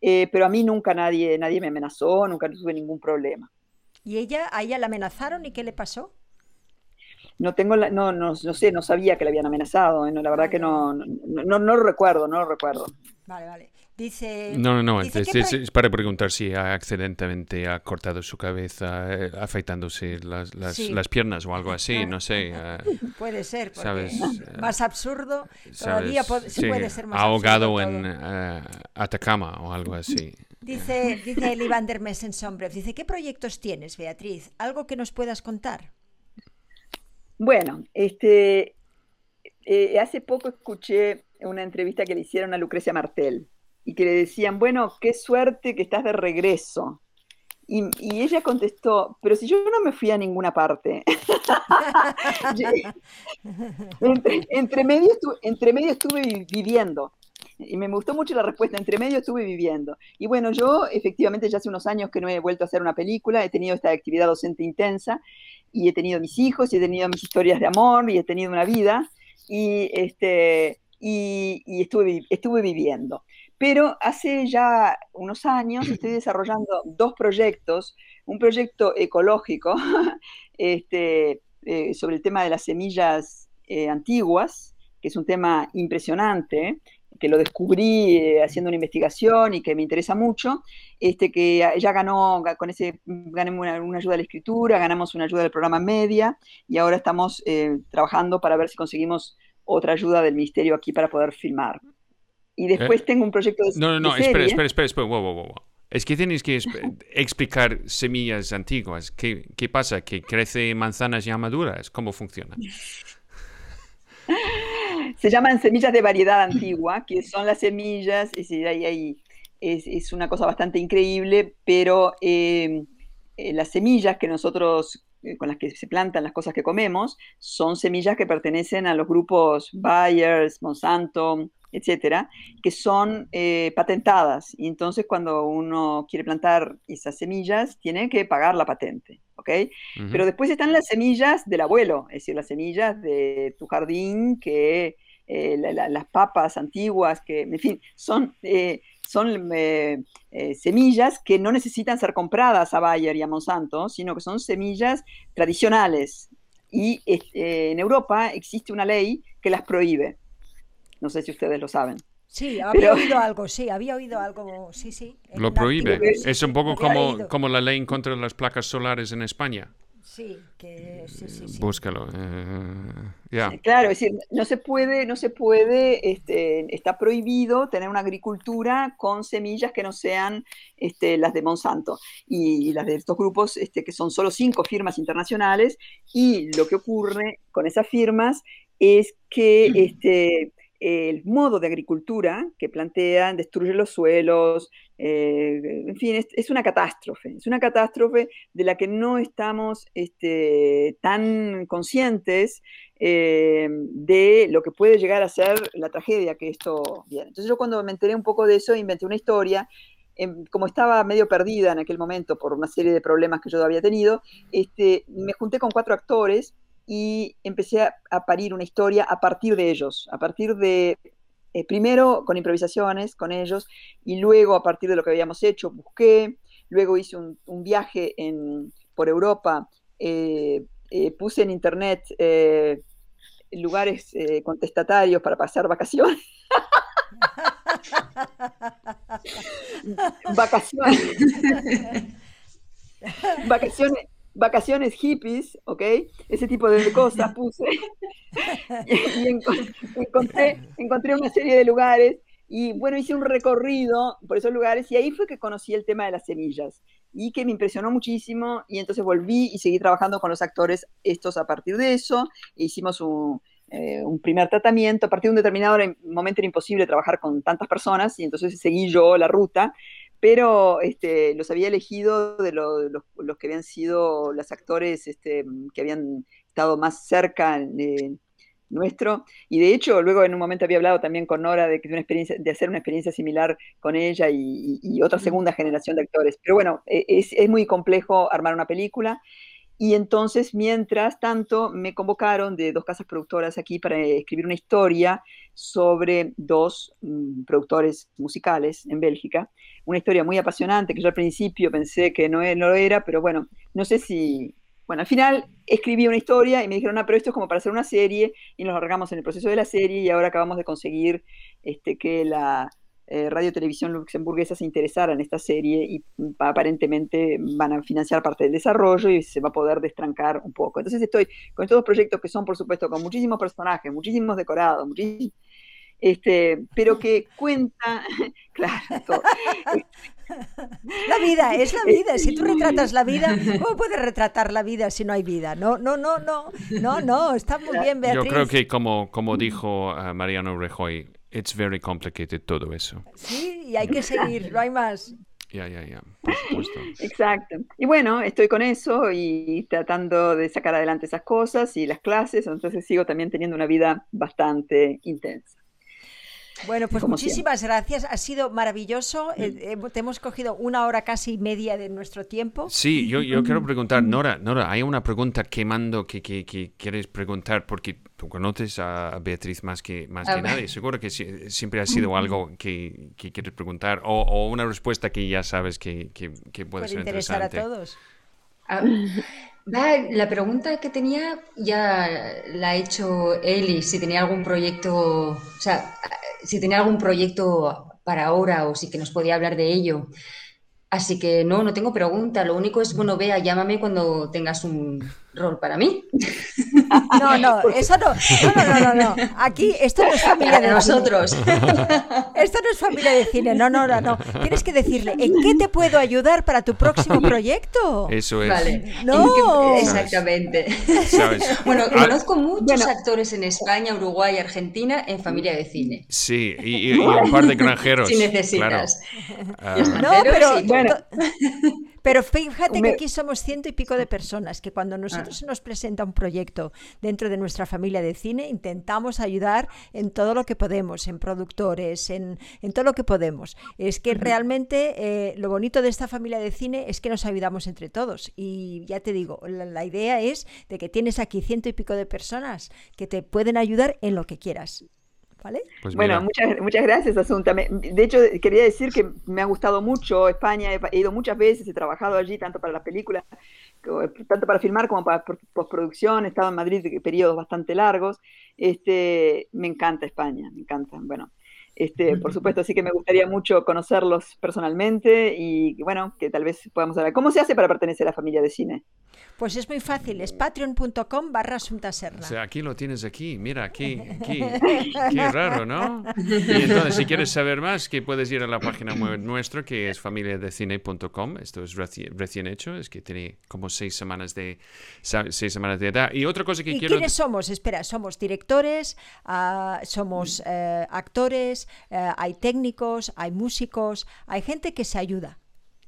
eh, pero a mí nunca nadie, nadie me amenazó, nunca tuve ningún problema. ¿Y ella, a ella la amenazaron y qué le pasó? No tengo la, no, no, no sé, no sabía que la habían amenazado, ¿eh? la verdad que no, no, no, no lo recuerdo, no lo recuerdo. Vale, vale. Dice. No, no, no. es, para preguntar si ha accidentalmente ha cortado su cabeza eh, afeitándose las, las, piernas o algo así, no sé. Eh, puede ser. ¿sabes? Más absurdo. Todavía puede, puede ser más Ahogado en uh, Atacama o algo así. Dice, dice Elivander Messensombrev, dice, ¿qué proyectos tienes, Beatriz? ¿Algo que nos puedas contar? Bueno, este, hace poco escuché una entrevista que le hicieron a Lucrecia Martel y que le decían, bueno, qué suerte que estás de regreso. Y, ella contestó, pero si yo no me fui a ninguna parte. entre, entre medio estuve viviendo. Y me gustó mucho la respuesta, entre medio estuve viviendo. Y bueno, yo efectivamente ya hace unos años que no he vuelto a hacer una película, he tenido esta actividad docente intensa y he tenido mis hijos y he tenido mis historias de amor y he tenido una vida y, este, y, y estuve, estuve viviendo. Pero hace ya unos años estoy desarrollando dos proyectos, un proyecto ecológico este, eh, sobre el tema de las semillas eh, antiguas, que es un tema impresionante, que lo descubrí eh, haciendo una investigación y que me interesa mucho, este, que ya ganó, con ese, gané una, ayuda de la escritura, ganamos una ayuda del programa Media y ahora estamos trabajando para ver si conseguimos otra ayuda del ministerio aquí para poder filmar. Y después ¿Eh? tengo un proyecto de. No, no, no, espera, espera, espera, espera, wow, wow, wow. Es que tienes que explicar semillas antiguas. ¿Qué, ¿Qué, pasa? ¿Que crece manzanas ya maduras? ¿Cómo funciona? Se llaman semillas de variedad antigua, que son las semillas, es, ahí, es, es una cosa bastante increíble, pero eh, eh, las semillas que nosotros con las que se plantan las cosas que comemos son semillas que pertenecen a los grupos Bayer, Monsanto, etcétera, que son eh, patentadas. Y entonces cuando uno quiere plantar esas semillas, tiene que pagar la patente. ¿ok? Pero después están las semillas del abuelo, es decir, las semillas de tu jardín, que eh, las papas antiguas, que, en fin, son, eh, son semillas que no necesitan ser compradas a Bayer y a Monsanto, sino que son semillas tradicionales. Y en Europa existe una ley que las prohíbe. No sé si ustedes lo saben. Sí, había oído algo, sí, había oído algo, sí, sí. Lo prohíbe. Es un poco como, como la ley en contra de las placas solares en España. Sí, que sí, sí, sí. Búscalo. Eh, claro, es decir, no se puede, no se puede, este, está prohibido tener una agricultura con semillas que no sean este, las de Monsanto y las de estos grupos, este, que son solo cinco firmas internacionales. Y lo que ocurre con esas firmas es que este, el modo de agricultura que plantean destruye los suelos, eh, en fin, es, una catástrofe, es una catástrofe de la que no estamos este, tan conscientes eh, de lo que puede llegar a ser la tragedia que esto viene. Entonces yo cuando me enteré un poco de eso, inventé una historia em, como estaba medio perdida en aquel momento por una serie de problemas que yo había tenido, este, me junté con cuatro actores y empecé a, parir una historia a partir de ellos, a partir de, eh, primero con improvisaciones con ellos y luego a partir de lo que habíamos hecho busqué, luego hice un, viaje en, por Europa, eh, eh, puse en internet lugares contestatarios para pasar vacaciones. vacaciones. vacaciones vacaciones hippies, ¿ok? Ese tipo de cosas puse. y, encontré, encontré una serie de lugares y bueno, hice un recorrido por esos lugares y ahí fue que conocí el tema de las semillas y que me impresionó muchísimo y entonces volví y seguí trabajando con los actores estos a partir de eso. E hicimos un, eh, un primer tratamiento. A partir de un determinado momento era imposible trabajar con tantas personas y entonces seguí yo la ruta pero este, los había elegido de los, que habían sido los actores este, que habían estado más cerca de nuestro. Y de hecho, luego en un momento había hablado también con Nora de, que una experiencia, de hacer una experiencia similar con ella y, otra segunda generación de actores. Pero bueno, e, es, es muy complejo armar una película. Y entonces, mientras tanto, me convocaron de dos casas productoras aquí para escribir una historia sobre dos mm, productores musicales en Bélgica. Una historia muy apasionante que yo al principio pensé que no, e, no lo era, pero bueno, no sé si... Bueno, al final escribí una historia y me dijeron, no, pero esto es como para hacer una serie y nos largamos en el proceso de la serie y ahora acabamos de conseguir este, que la, eh, Radio Televisión Luxemburguesa se interesara en esta serie y aparentemente van a financiar parte del desarrollo y se va a poder destrancar un poco. Entonces estoy con estos dos proyectos que son, por supuesto, con muchísimos personajes, muchísimos decorados, este, pero que cuenta, claro, La vida, es la vida. Si tú retratas la vida, ¿cómo puedes retratar la vida si no hay vida? No, no, no, no, no, no, está muy bien, Beatriz. Yo creo que como, como dijo uh, Mariano Rejoy, It's very complicated todo eso. Sí, y hay que seguir, no hay más. Ya, ya, ya, por supuesto. Exacto. Y bueno, estoy con eso y tratando de sacar adelante esas cosas y las clases, entonces sigo también teniendo una vida bastante intensa. Bueno, pues muchísimas gracias. Ha sido maravilloso. Eh, eh, te hemos cogido una hora casi media de nuestro tiempo. Sí, yo, yo quiero preguntar, Nora, Nora, hay una pregunta quemando que, que, que quieres preguntar porque tú conoces a Beatriz más que, más que nadie. Seguro que siempre ha sido algo que, que quieres preguntar o, o, una respuesta que ya sabes que, que puede, puede ser interesar a todos. Ah, la pregunta que tenía ya la ha hecho Eli, si tenía algún proyecto, o sea, si tenía algún proyecto para ahora o si que nos podía hablar de ello. Así que no, no tengo pregunta. Lo único es, bueno, vea, llámame cuando tengas un rol para mí. No, no, eso no. No, no, no, no. Aquí, esto no es familia de nosotros. Esto no es familia de cine. No, no, no, no. Tienes que decirle, ¿en qué te puedo ayudar para tu próximo proyecto? Eso es. Vale. No. Exactamente. Bueno, ah, conozco muchos actores en España, Uruguay, Argentina en familia de cine. Sí, y, un par de granjeros. Si necesitas. Claro. no, pero. bueno. Pero fíjate que aquí somos ciento y pico de personas, que cuando nosotros se nos presenta un proyecto dentro de nuestra familia de cine, intentamos ayudar en todo lo que podemos, en productores, en, en todo lo que podemos. Es que realmente eh, lo bonito de esta familia de cine es que nos ayudamos entre todos. Y ya te digo, la idea es de que tienes aquí ciento y pico de personas que te pueden ayudar en lo que quieras. Pues bueno, muchas, muchas gracias, Asunta. de hecho, quería decir que me ha gustado mucho España, he, ido muchas veces, he trabajado allí tanto para las películas, tanto para filmar como para postproducción, he estado en Madrid periodos bastante largos. Este, me encanta España, me encanta. Bueno, este, por supuesto, sí que me gustaría mucho conocerlos personalmente y bueno, que tal vez podamos hablar. ¿Cómo se hace para pertenecer a la familia de cine? Pues es muy fácil, es patreon.com barra Serna. O sea, aquí lo tienes aquí, mira, aquí, aquí. Qué raro, ¿no? Y entonces, si quieres saber más, que puedes ir a la página web nuestra, que es familiadecine.com. Esto es recién, hecho, es que tiene como seis semanas de seis semanas de edad. Y otra cosa que ¿Y quiero... ¿Quiénes somos? Espera, somos directores, uh, somos uh, actores, uh, hay técnicos, hay músicos, hay gente que se ayuda.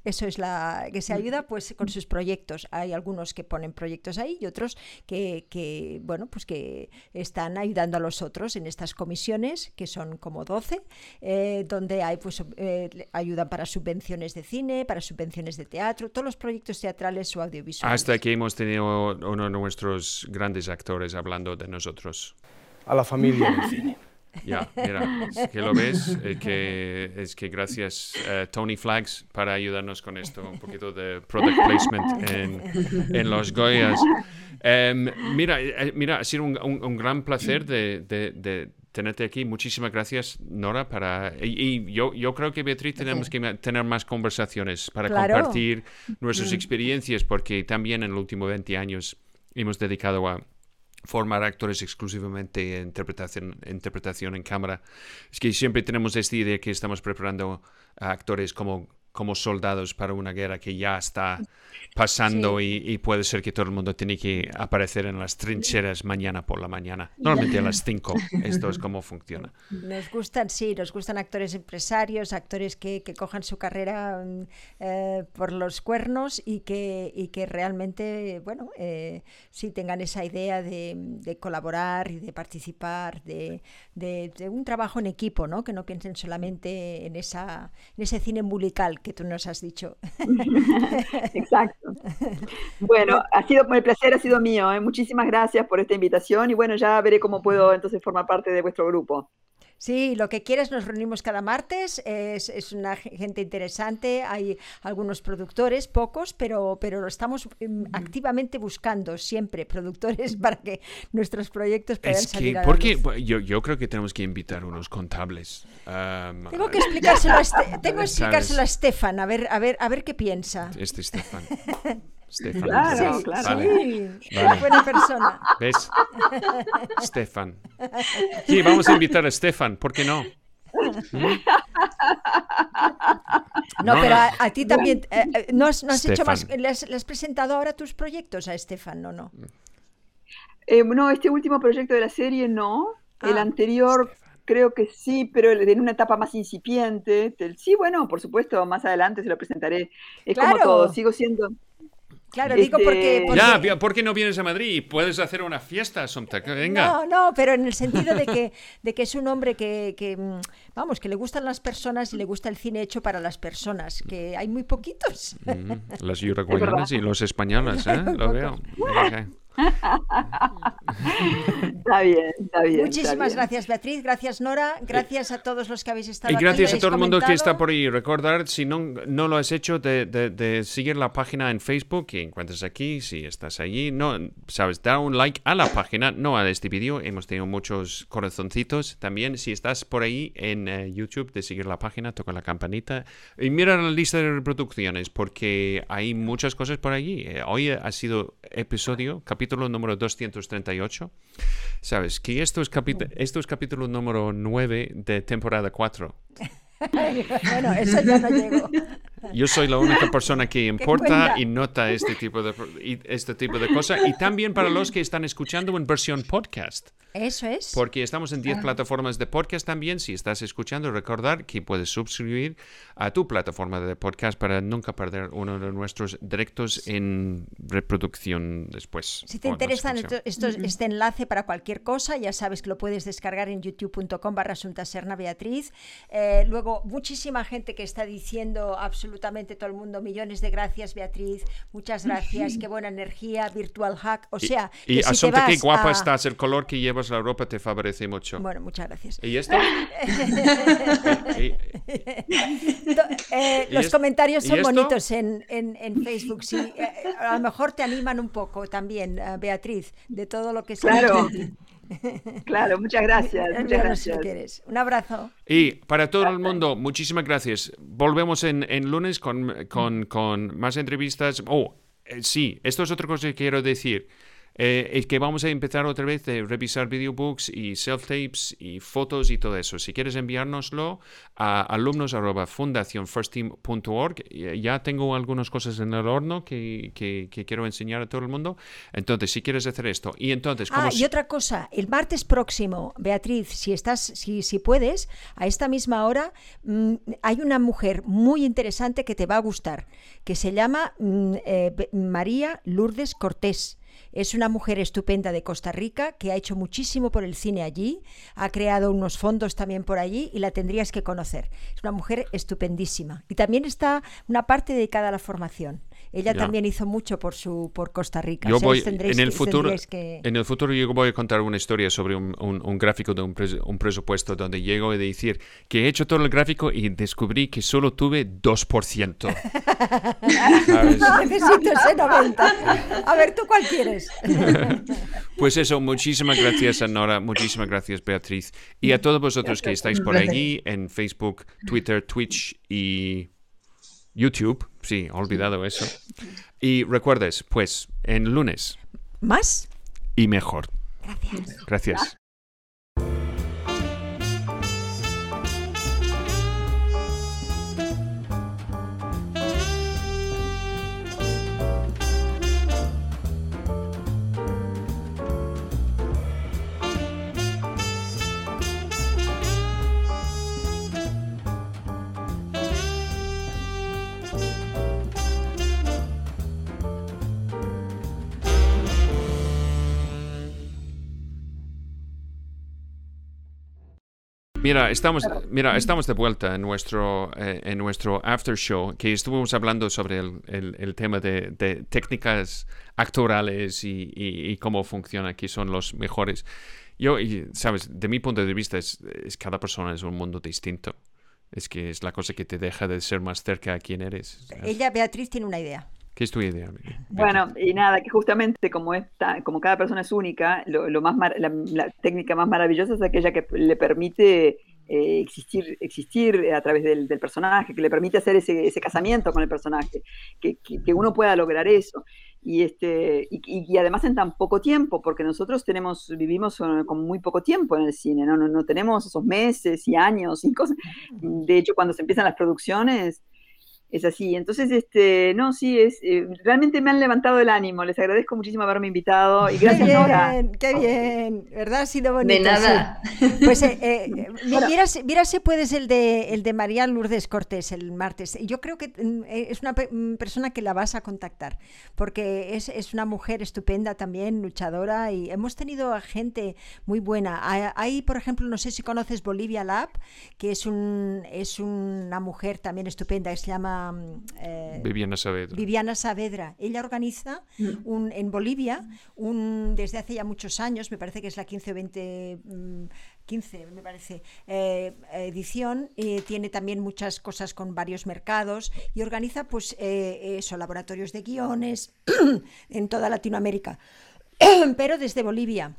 Eso es la que se ayuda pues con sus proyectos. Hay algunos que ponen proyectos ahí y otros que, que bueno, pues que están ayudando a los otros en estas comisiones, que son como 12, eh, donde hay pues eh, ayudan para subvenciones de cine, para subvenciones de teatro, todos los proyectos teatrales o audiovisuales. Hasta aquí hemos tenido uno de nuestros grandes actores hablando de nosotros. A la familia del cine. Ya, mira, es que lo ves, es que, es que gracias uh, Tony Flags para ayudarnos con esto, un poquito de product placement en, en los Goyas. Um, mira, eh, mira, ha sido un, un, un gran placer de, de, de, tenerte aquí. Muchísimas gracias, Nora. Para, y, y yo, yo creo que Beatriz tenemos que tener más conversaciones para claro. compartir nuestras experiencias, porque también en los últimos 20 años hemos dedicado a formar actores exclusivamente en interpretación, interpretación en cámara. Es que siempre tenemos esta idea que estamos preparando a actores como como soldados para una guerra que ya está pasando y, puede ser que todo el mundo tiene que aparecer en las trincheras mañana por la mañana. Normalmente a las 5. Esto es como funciona. Nos gustan, sí, nos gustan actores empresarios, actores que, que cojan su carrera eh, por los cuernos y que, y que realmente, bueno, eh, sí tengan esa idea de, de colaborar y de participar, de, de, de, un trabajo en equipo, ¿no? Que no piensen solamente en, esa, en ese cine umbilical que tú nos has dicho. Exacto. Bueno, ha sido el placer ha sido mío. ¿eh? Muchísimas gracias por esta invitación y bueno, ya veré cómo puedo entonces formar parte de vuestro grupo. Sí, lo que quieres, nos reunimos cada martes, es, es, una gente interesante, hay algunos productores, pocos, pero, pero lo estamos mm, activamente buscando siempre, productores, para que nuestros proyectos puedan es que, salir a la porque luz. yo, yo creo que tenemos que invitar unos contables. Um, Tengo que explicárselo a, este, tengo que explicárselo a Stefan, a ver, a ver, a ver qué piensa. Este Stefan. Stefan. Claro, Sí, claro. sí, Vale. buena persona. ¿Ves? Stefan. Sí, vamos a invitar a Stefan, ¿por qué no? No, No, pero a, a ti también, eh, eh, ¿no has, no has hecho más? ¿Le has, le has presentado ahora tus proyectos a Stefan? No, no. Eh, no, este último proyecto de la serie no. el Ah, anterior creo que sí, pero en una etapa más incipiente. Sí, bueno, por supuesto, más adelante se lo presentaré. Es como todo, sigo siendo... Claro, digo Este- porque... porque- Ya, ¿por qué no vienes a Madrid? Puedes hacer una fiesta, Somta. que Venga. No, no, pero en el sentido de que, de que es un hombre que, que, mm, vamos, que le gustan las personas y le gusta el cine hecho para las personas, que hay muy poquitos. Mm, las uruguayanas y los españoles, ¿eh? Lo veo. Ok. Está bien, está bien. está Muchísimas bien. gracias, Beatriz. Gracias, Nora. Gracias a todos los que habéis estado Y aquí, gracias a habéis todo el mundo que está por ahí. Recordar, si no, no lo has hecho, de, de- de seguir la página en Facebook que encuentras aquí. Si estás allí, no, sabes, da un like a la página, no a este vídeo. Hemos tenido muchos corazoncitos. También, si estás por ahí en eh, YouTube, de seguir la página, toca la campanita y mira la lista de reproducciones porque hay muchas cosas por allí. Eh, hoy ha sido episodio, capítulo número 238. Sabes que esto es, esto es capítulo número 9 de temporada 4. bueno, eso ya no llegó. Yo soy la única persona que importa y nota este tipo de y este tipo de cosas y también para los que están escuchando en versión podcast. Eso es. Porque estamos en 10 Ah. plataformas de podcast también. Si estás escuchando, recordar que puedes suscribir a tu plataforma de podcast para nunca perder uno de nuestros directos en reproducción después. Si te interesa esto- esto- este enlace para cualquier cosa, ya sabes que lo puedes descargar en youtube.com barra Asunta Serna Beatriz. Eh, luego, muchísima gente que está diciendo absolutamente todo el mundo, millones de gracias Beatriz, muchas gracias, qué buena energía, virtual hack. O sea, Y, que y si te Asunta, qué guapa a- estás. El color que llevas la ropa te favorece mucho. Bueno, muchas gracias. ¿Y esto? ¿Y- y- To- eh, ¿Y los comentarios son bonitos en, en- en Facebook. Sí, Eh, a lo mejor te animan un poco también, eh, Beatriz, de todo lo que se Claro. Claro, muchas gracias, muchas si gracias. quieres. Un abrazo. Y para todo el mundo, muchísimas gracias. Volvemos en, en lunes con, con- con más entrevistas. Oh, eh, sí, esto es otra cosa que quiero decir. Eh, es que vamos a empezar otra vez a revisar videobooks y self-tapes y fotos y todo eso. Si quieres enviárnoslo a alumnos.fundacionfirstteam.org, ya tengo algunas cosas en el horno que, que- que quiero enseñar a todo el mundo. Entonces, si quieres hacer esto. Y entonces, Ah, si- y otra cosa, el martes próximo, Beatriz, si estás, si, si puedes, a esta misma hora, mm, hay una mujer muy interesante que te va a gustar, que se llama mm, eh, María Lourdes Cortés. Es una mujer estupenda de Costa Rica que ha hecho muchísimo por el cine allí, ha creado unos fondos también por allí y la tendrías que conocer. Es una mujer estupendísima. Y también está una parte dedicada a la formación. Ella Ya. también hizo mucho por su por Costa Rica. Yo O sea, voy, en el futuro, que- en el futuro yo voy a contar una historia sobre un, un- un gráfico de un, pres- un presupuesto donde llego a decir que he hecho todo el gráfico y descubrí que solo tuve 2%. ¿Sabes? Necesito ese 90. A ver, ¿tú cuál quieres? Pues eso, muchísimas gracias, Nora, muchísimas gracias, Beatriz. Y a todos vosotros que estáis por allí en Facebook, Twitter, Twitch y YouTube. Sí, olvidado eso. Y recuerdes, pues, en lunes ¿Más? y mejor. Gracias. Gracias. Mira, estamos, mira, estamos de vuelta en nuestro, eh, en nuestro after show, que estuvimos hablando sobre el, el- el tema de, de técnicas actorales y, y- y cómo funciona, que son los mejores. Yo, y, sabes, de mi punto de vista, es, es cada persona es un mundo distinto. Es que es la cosa que te deja de ser más cerca a quién eres. ¿sabes? Ella, Beatriz, tiene una idea. ¿Qué es tu idea? Bueno, y nada, que justamente como esta, como cada persona es única, lo, más la, técnica más maravillosa es aquella que le permite eh, existir, existir a través del, personaje, que le permite hacer ese, ese casamiento con el personaje, que, que- uno pueda lograr eso. Y, este, y, y- además en tan poco tiempo, porque nosotros tenemos, vivimos con muy poco tiempo en el cine, ¿no? No, no tenemos esos meses y años y cosas. De hecho, cuando se empiezan las producciones, es así. Entonces, este, no, sí, es, eh, realmente me han levantado el ánimo. Les agradezco muchísimo haberme invitado y gracias, qué Nora. bien, qué bien, ¿verdad? Ha sido bonito. De nada. sí. Pues eh, eh, mira, si- mira si puedes el de, el de María Lourdes Cortés el martes. Yo creo que mm, eh, es una pe- mm, persona que la vas a contactar, porque es, es una mujer estupenda también, luchadora, y hemos tenido a gente muy buena. Hay, hay, por ejemplo, no sé si conoces Bolivia Lab, que es, un, es una mujer también estupenda, que se llama... mm, eh, Viviana Saavedra. Viviana Saavedra. Ella organiza un, en Bolivia un, desde hace ya muchos años, me parece que es la 15 o 20, mm, 15 me parece, eh, edición, y tiene también muchas cosas con varios mercados y organiza pues eh, eso, laboratorios de guiones en toda Latinoamérica, pero desde Bolivia.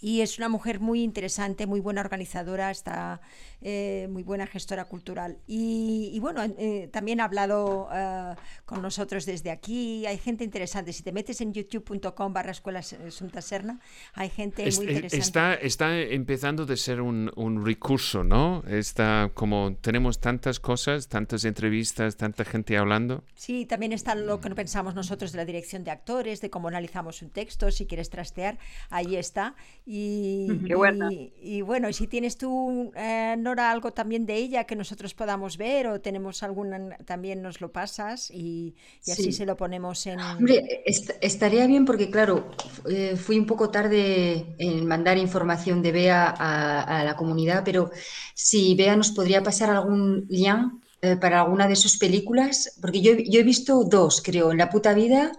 Y es una mujer muy interesante, muy buena organizadora, está eh, muy buena gestora cultural. Y, y bueno, eh, también ha hablado eh, con nosotros desde aquí. Hay gente interesante. Si te metes en youtube.com barra escuela Serna, hay gente Es- muy es- interesante. está, está empezando de ser un, un recurso, ¿no? Está como tenemos tantas cosas, tantas entrevistas, tanta gente hablando. Sí, también está lo que pensamos nosotros de la dirección de actores, de cómo analizamos un texto, si quieres trastear, ahí está. Y, Qué buena. y, y bueno, y si tienes tú, eh, Nora, algo también de ella que nosotros podamos ver o tenemos alguna, también nos lo pasas y, y así Sí. se lo ponemos en... Hombre, est- estaría bien porque, claro, eh, fui un poco tarde en mandar información de Bea a, a la comunidad, pero si Bea nos podría pasar algún lien eh, para alguna de sus películas, porque yo, yo he visto dos, creo, en la puta vida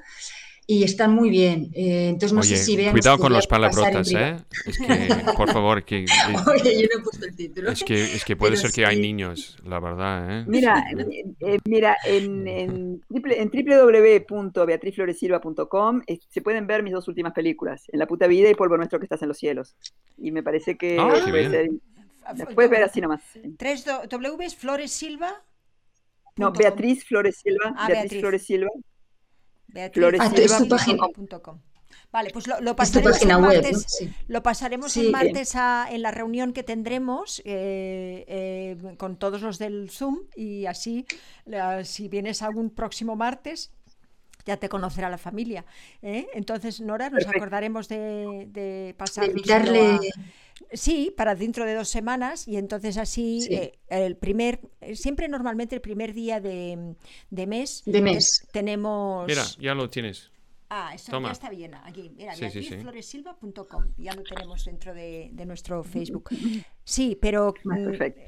y están muy bien. Eh, entonces no Oye, sé si Bea nos cuidado con los palabrotas. ¿eh? Es que, por favor, que, Oye, yo no he puesto el título. es que, es que puede Pero ser que hay niños, la verdad, ¿eh? Mira, eh, eh, mira, en, en, triple- en www.beatrizfloresilva.com eh, se pueden ver mis dos últimas películas, En la puta vida y Polvo nuestro que estás en los cielos. Y me parece que Ah, qué puede bien. ser- las puedes ver así nomás. Tres do- W es Flores Silva. No. Beatriz Flores Silva, Ah, Beatriz, Beatriz. Flores Silva, Beatriz Ah, es tu Silva. página. punto com. Vale, pues lo, lo pasaremos web, martes. ¿no? Sí. Lo pasaremos Sí. el martes a- en la reunión que tendremos eh, eh, con todos los del Zoom y así, la- si vienes algún próximo martes, ya te conocerá la familia. ¿eh? Entonces, Nora, nos Perfecto. acordaremos de, de De pasar. Sí, para dentro de dos semanas y entonces así Sí. eh, el primer, eh, siempre normalmente el primer día de, de mes, De mes. te- tenemos... Mira, ya lo tienes. Ah, eso Toma. ya está bien. Aquí, mira, Sí, sí, sí. beatrizfloresilva.com. Ya lo tenemos dentro de, de nuestro Facebook. Sí, pero mm, perfecto.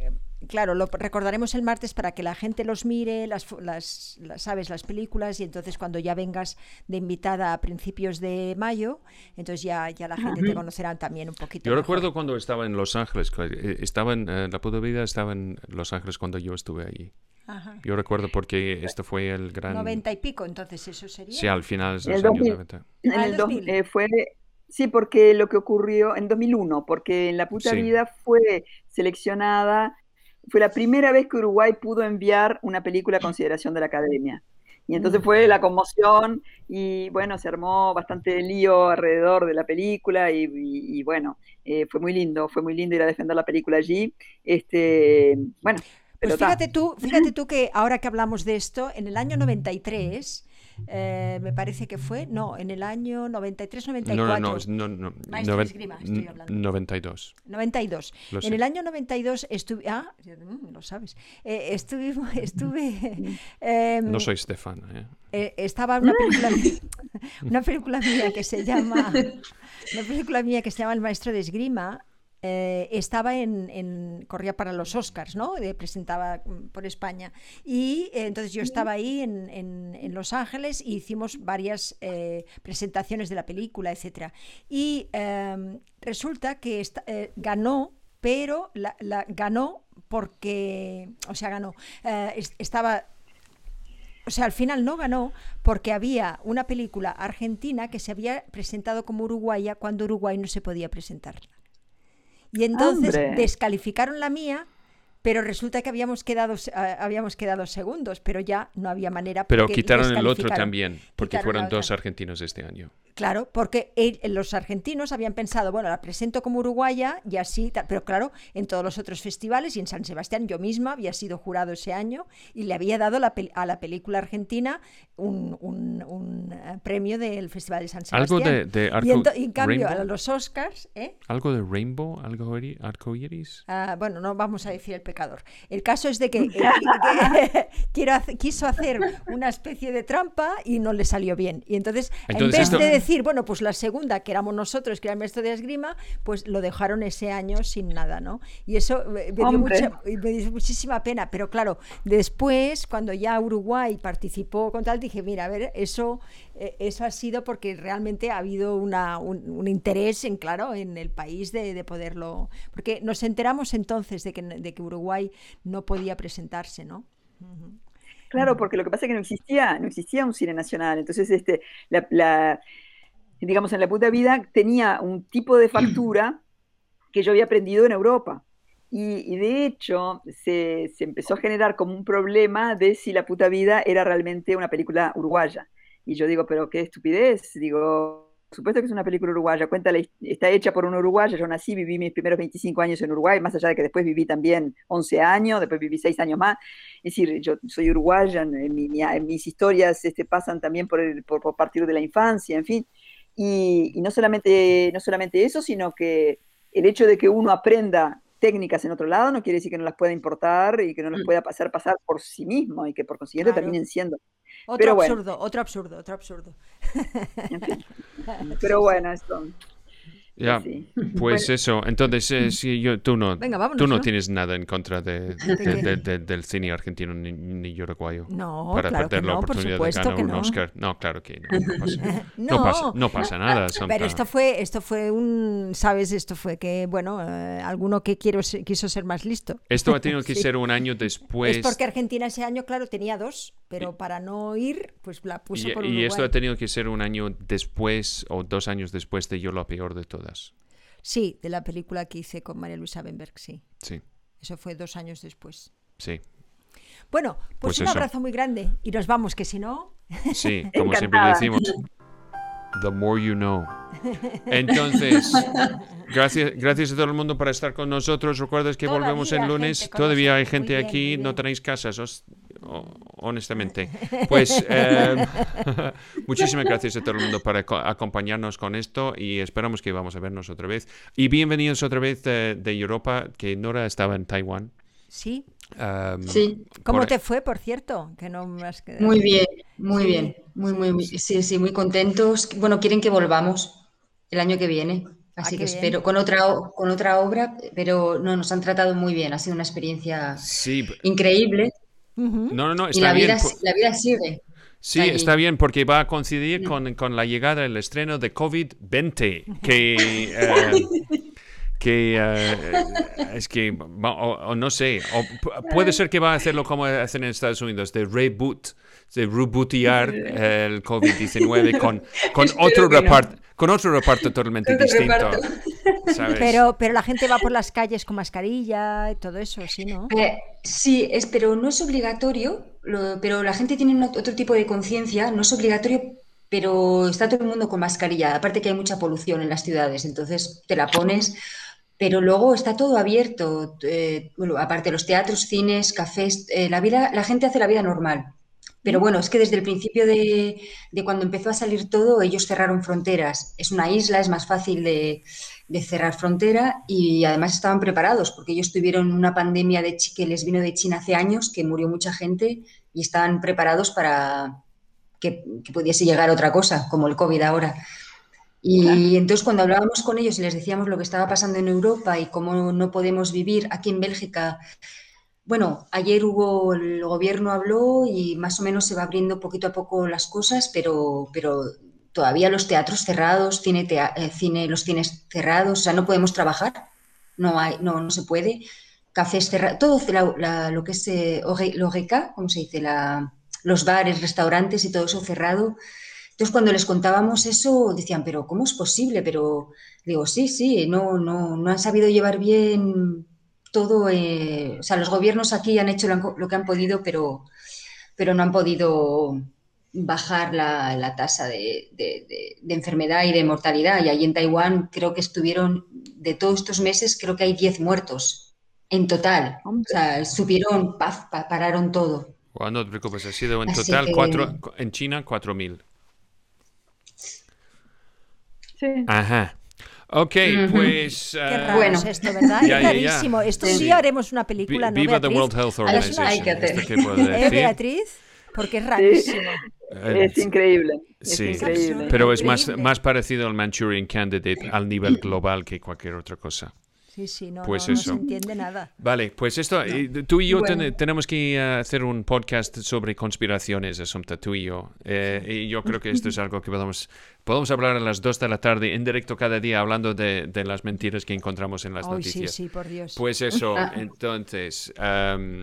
Claro, lo recordaremos el martes para que la gente los mire, las, las, las- sabes, las películas y entonces cuando ya vengas de invitada a principios de mayo, entonces ya, ya la gente te conocerá también un poquito. Yo mejor. recuerdo cuando estaba en Los Ángeles, eh, estaba en eh, La Puta Vida estaba en Los Ángeles cuando yo estuve allí. Ajá. Yo recuerdo porque esto fue el gran... Noventa y pico, entonces eso sería. Sí, al final de El los años 2000. 90. En Ah, el el dos- 2000. eh, fue, sí, porque lo que ocurrió en 2001, porque en La Puta Sí. Vida fue seleccionada, fue la primera vez que Uruguay pudo enviar una película a consideración de la Academia. Y entonces fue la conmoción y bueno, se armó bastante lío alrededor de la película y, y- y bueno, eh, fue muy lindo, fue muy lindo ir a defender la película allí. Este, bueno, pero Pues ta. fíjate tú, fíjate tú que ahora que hablamos de esto, en el año 93, eh, me parece que fue, no, en el año 93-94. No, no, no, es- no, no, Maestro de esgrima, estoy hablando. 92. 92. Lo en sé. el año 92 estuve. Ah, mm, lo sabes. Eh, estuve. estuve em, No soy Stefan, ¿eh? eh, estaba una película, una película mía que se llama. Una película mía que se llama El maestro de esgrima. Eh, estaba en, en- corría para los Oscars, ¿no? Eh, presentaba mm, por España. Y eh, entonces yo estaba ahí en, en- en Los Ángeles y hicimos varias presentaciones de la película, etcétera. Y em, resulta que esta- ganó, pero la, la- ganó porque, o sea, ganó. es- estaba o sea, al final no ganó porque había una película argentina que se había presentado como uruguaya cuando Uruguay no se podía presentar. Y entonces ¡Hombre! descalificaron la mía, pero resulta que habíamos quedado, ah, habíamos quedado segundos, pero ya no había manera. Pero quitaron el otro también, porque fueron dos argentinos este año. Claro, porque el- los argentinos habían pensado, bueno, la presento como uruguaya y así, pero claro, en todos los otros festivales y en San Sebastián yo misma había sido jurado ese año y le había dado la a la película argentina un, un- un, eh, premio del Festival de San Algo Sebastián. de, de y, arco, y en cambio rainbow, a los Oscars, ¿eh? algo de Rainbow, algo iri- arco iris. Ah, bueno, no vamos a decir el pecador. El caso es de que, eh, que- quiero hace- quiso hacer una especie de trampa y no le salió bien. Y entonces, Entonces en vez esto- de decir, bueno, pues la segunda, que éramos nosotros, que era el maestro de esgrima, pues lo dejaron ese año sin nada, ¿no? Y eso eh, me dio, Hombre. mucha- me dio muchísima pena. Pero claro, después, cuando ya Uruguay participó con tal, dije, mira, a ver, eso, eh, eso ha sido porque realmente ha habido una- un, un interés, en claro, en el país de, de poderlo. Porque nos enteramos entonces de que, de que Uruguay no podía presentarse, ¿no? Claro, porque lo que pasa es que no existía, no existía un cine nacional. Entonces, este, la, la- digamos, en la puta vida tenía un tipo de factura que yo había aprendido en Europa. Y, y de hecho, se, se empezó a generar como un problema de si la puta vida era realmente una película uruguaya. Y yo digo, pero qué estupidez. Digo, por supuesto que es una película uruguaya. His- está hecha por un uruguayo. Yo nací, viví mis primeros 25 años en Uruguay, más allá de que después viví también 11 años, después viví 6 años más. Es decir, yo soy uruguaya, en mi- en mis historias este, pasan también por, el- por, por partir de la infancia, en fin. Y, y no, solamente, no solamente eso, sino que el hecho de que uno aprenda técnicas en otro lado no quiere decir que no las pueda importar y que no las Mm. pueda pasar pasar por sí mismo y que por consiguiente Claro. terminen siendo. Otro Pero bueno. absurdo, otro absurdo, otro absurdo. en fin. Pero bueno, esto. Ya, sí. pues eso. Entonces, eh, sí, yo, tú no, Venga, vámonos, tú no ¿no? tienes nada en contra de, ¿De de- de- de- del cine argentino ni, ni uruguayo. No, para claro que perder la no, por oportunidad de supuesto ganar que un no. Oscar. No, claro que no. No pasa, pasa, no pasa nada. Pero esto fue, esto fue un, ¿sabes? Esto fue que, bueno, eh, alguno que quiero quiso ser más listo. Esto ha tenido que Sí. ser un año después. es porque Argentina ese año, claro, tenía dos, pero para no ir, pues la puso Y, por y Uruguay. esto ha tenido que ser un año después o dos años después de Yo lo peor de todas. Sí, de la película que hice con María Luisa Benberg, sí. Sí, Eso fue dos años después. sí. Bueno, pues, Pues un eso. abrazo muy grande y nos vamos, que si no... Sí, como siempre decimos. The more you know. Entonces, gracias, gracias a todo el mundo por estar con nosotros. Recuerdas que Todavía volvemos el lunes. Todavía hay gente bien, aquí. No tenéis casas, os- honestamente. Pues eh, muchísimas gracias a todo el mundo por aco- acompañarnos con esto y esperamos que vamos a vernos otra vez. Y bienvenidos otra vez eh, de Europa, que Nora estaba en Taiwán. Sí. Um, Sí. ¿Cómo por- te fue, por cierto? Que no Muy bien, muy Sí, bien, muy, muy, muy- sí, sí, muy contentos. Bueno, quieren que volvamos el año que viene, así Ah, qué que bien. espero, con otra, con otra obra, pero no, nos han tratado muy bien, ha sido una experiencia Sí, increíble No, no, no, y está la bien. vida, la vida sigue. Sí, allí. está bien porque va a coincidir con, con la llegada del estreno de COVID-20, que, eh, que eh, es que, o, o no sé, o pu- puede ser que va a hacerlo como hacen en Estados Unidos, de reboot, de rebootear el COVID-19 con, con, Espero otro no. Con otro reparto totalmente distinto. Pero, pero la gente va por las calles con mascarilla y todo eso, ¿sí, no? Eh, sí, es, pero no es obligatorio, lo- pero la gente tiene otro tipo de conciencia, no es obligatorio, pero está todo el mundo con mascarilla, aparte que hay mucha polución en las ciudades, entonces te la pones, pero luego está todo abierto, eh, bueno, aparte los teatros, cines, cafés, eh, la vida, la gente hace la vida normal. Pero bueno, es que desde el principio de, de cuando empezó a salir todo, ellos cerraron fronteras. Es una isla, es más fácil de, de cerrar frontera y además estaban preparados porque ellos tuvieron una pandemia de que les vino de China hace años, que murió mucha gente y estaban preparados para que, que pudiese llegar otra cosa, como el COVID ahora. Y entonces cuando hablábamos con ellos y les decíamos lo que estaba pasando en Europa y cómo no podemos vivir aquí en Bélgica, bueno, ayer hubo, el gobierno habló y más o menos se va abriendo poquito a poco las cosas, pero, pero todavía los teatros cerrados, cine, tea- eh, cine, los cines cerrados, o sea, no podemos trabajar, no hay, no, no se puede. Cafés cerrados, todo la- lo que es eh, ore- l'oreca, ¿cómo se dice? La, los bares, restaurantes y todo eso cerrado. Entonces, cuando les contábamos eso, decían, pero ¿cómo es posible? Pero digo, sí, sí, no, no, no han sabido llevar bien todo. eh, o sea, los gobiernos aquí han hecho lo, que han podido, pero, pero no han podido bajar la, la tasa de, de- de- de enfermedad y de mortalidad. Y allí en Taiwán creo que estuvieron, de todos estos meses, creo que hay 10 muertos en total. O sea, subieron, paf, pa- pararon todo. Bueno, no te preocupes, ha sido en Así total que- cuatro, en China 4.000. Sí. Ajá. Ok, pues... Qué eh, raro Bueno. es esto, ¿verdad? Ya. rarísimo. Esto Sí. sí, haremos una película, ¿no, viva the Beatriz? World Health Hay Organization. que hacer. ¿Esto qué puedo ¿Eh? Beatriz? Porque es rarísimo. Eh, Es increíble. Es sí. increíble. Pero es más, Increíble. más parecido al Manchurian Candidate al nivel global que cualquier otra cosa. Sí, sí, no, Pues no, no eso. se entiende nada. Vale, pues esto, eh, tú y yo Bueno. ten- tenemos que eh, hacer un podcast sobre conspiraciones, Asunta, tú y yo. Eh, y yo creo que esto es algo que podemos, podemos hablar a las 2 de la tarde en directo cada día hablando de, de las mentiras que encontramos en las noticias. sí, por Dios. Pues eso, Ah. entonces,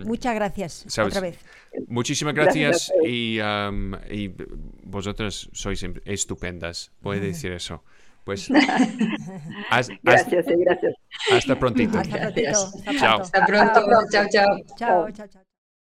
Muchas gracias ¿sabes? otra vez. muchísimas Gracias y, am, y vosotras sois em- estupendas, voy a decir eso. Pues Gracias, eh, gracias. hasta prontito. Hasta prontito. Hasta Gracias. Chao. pronto. Hasta pronto. Chao, chao. Chao, chao, chao.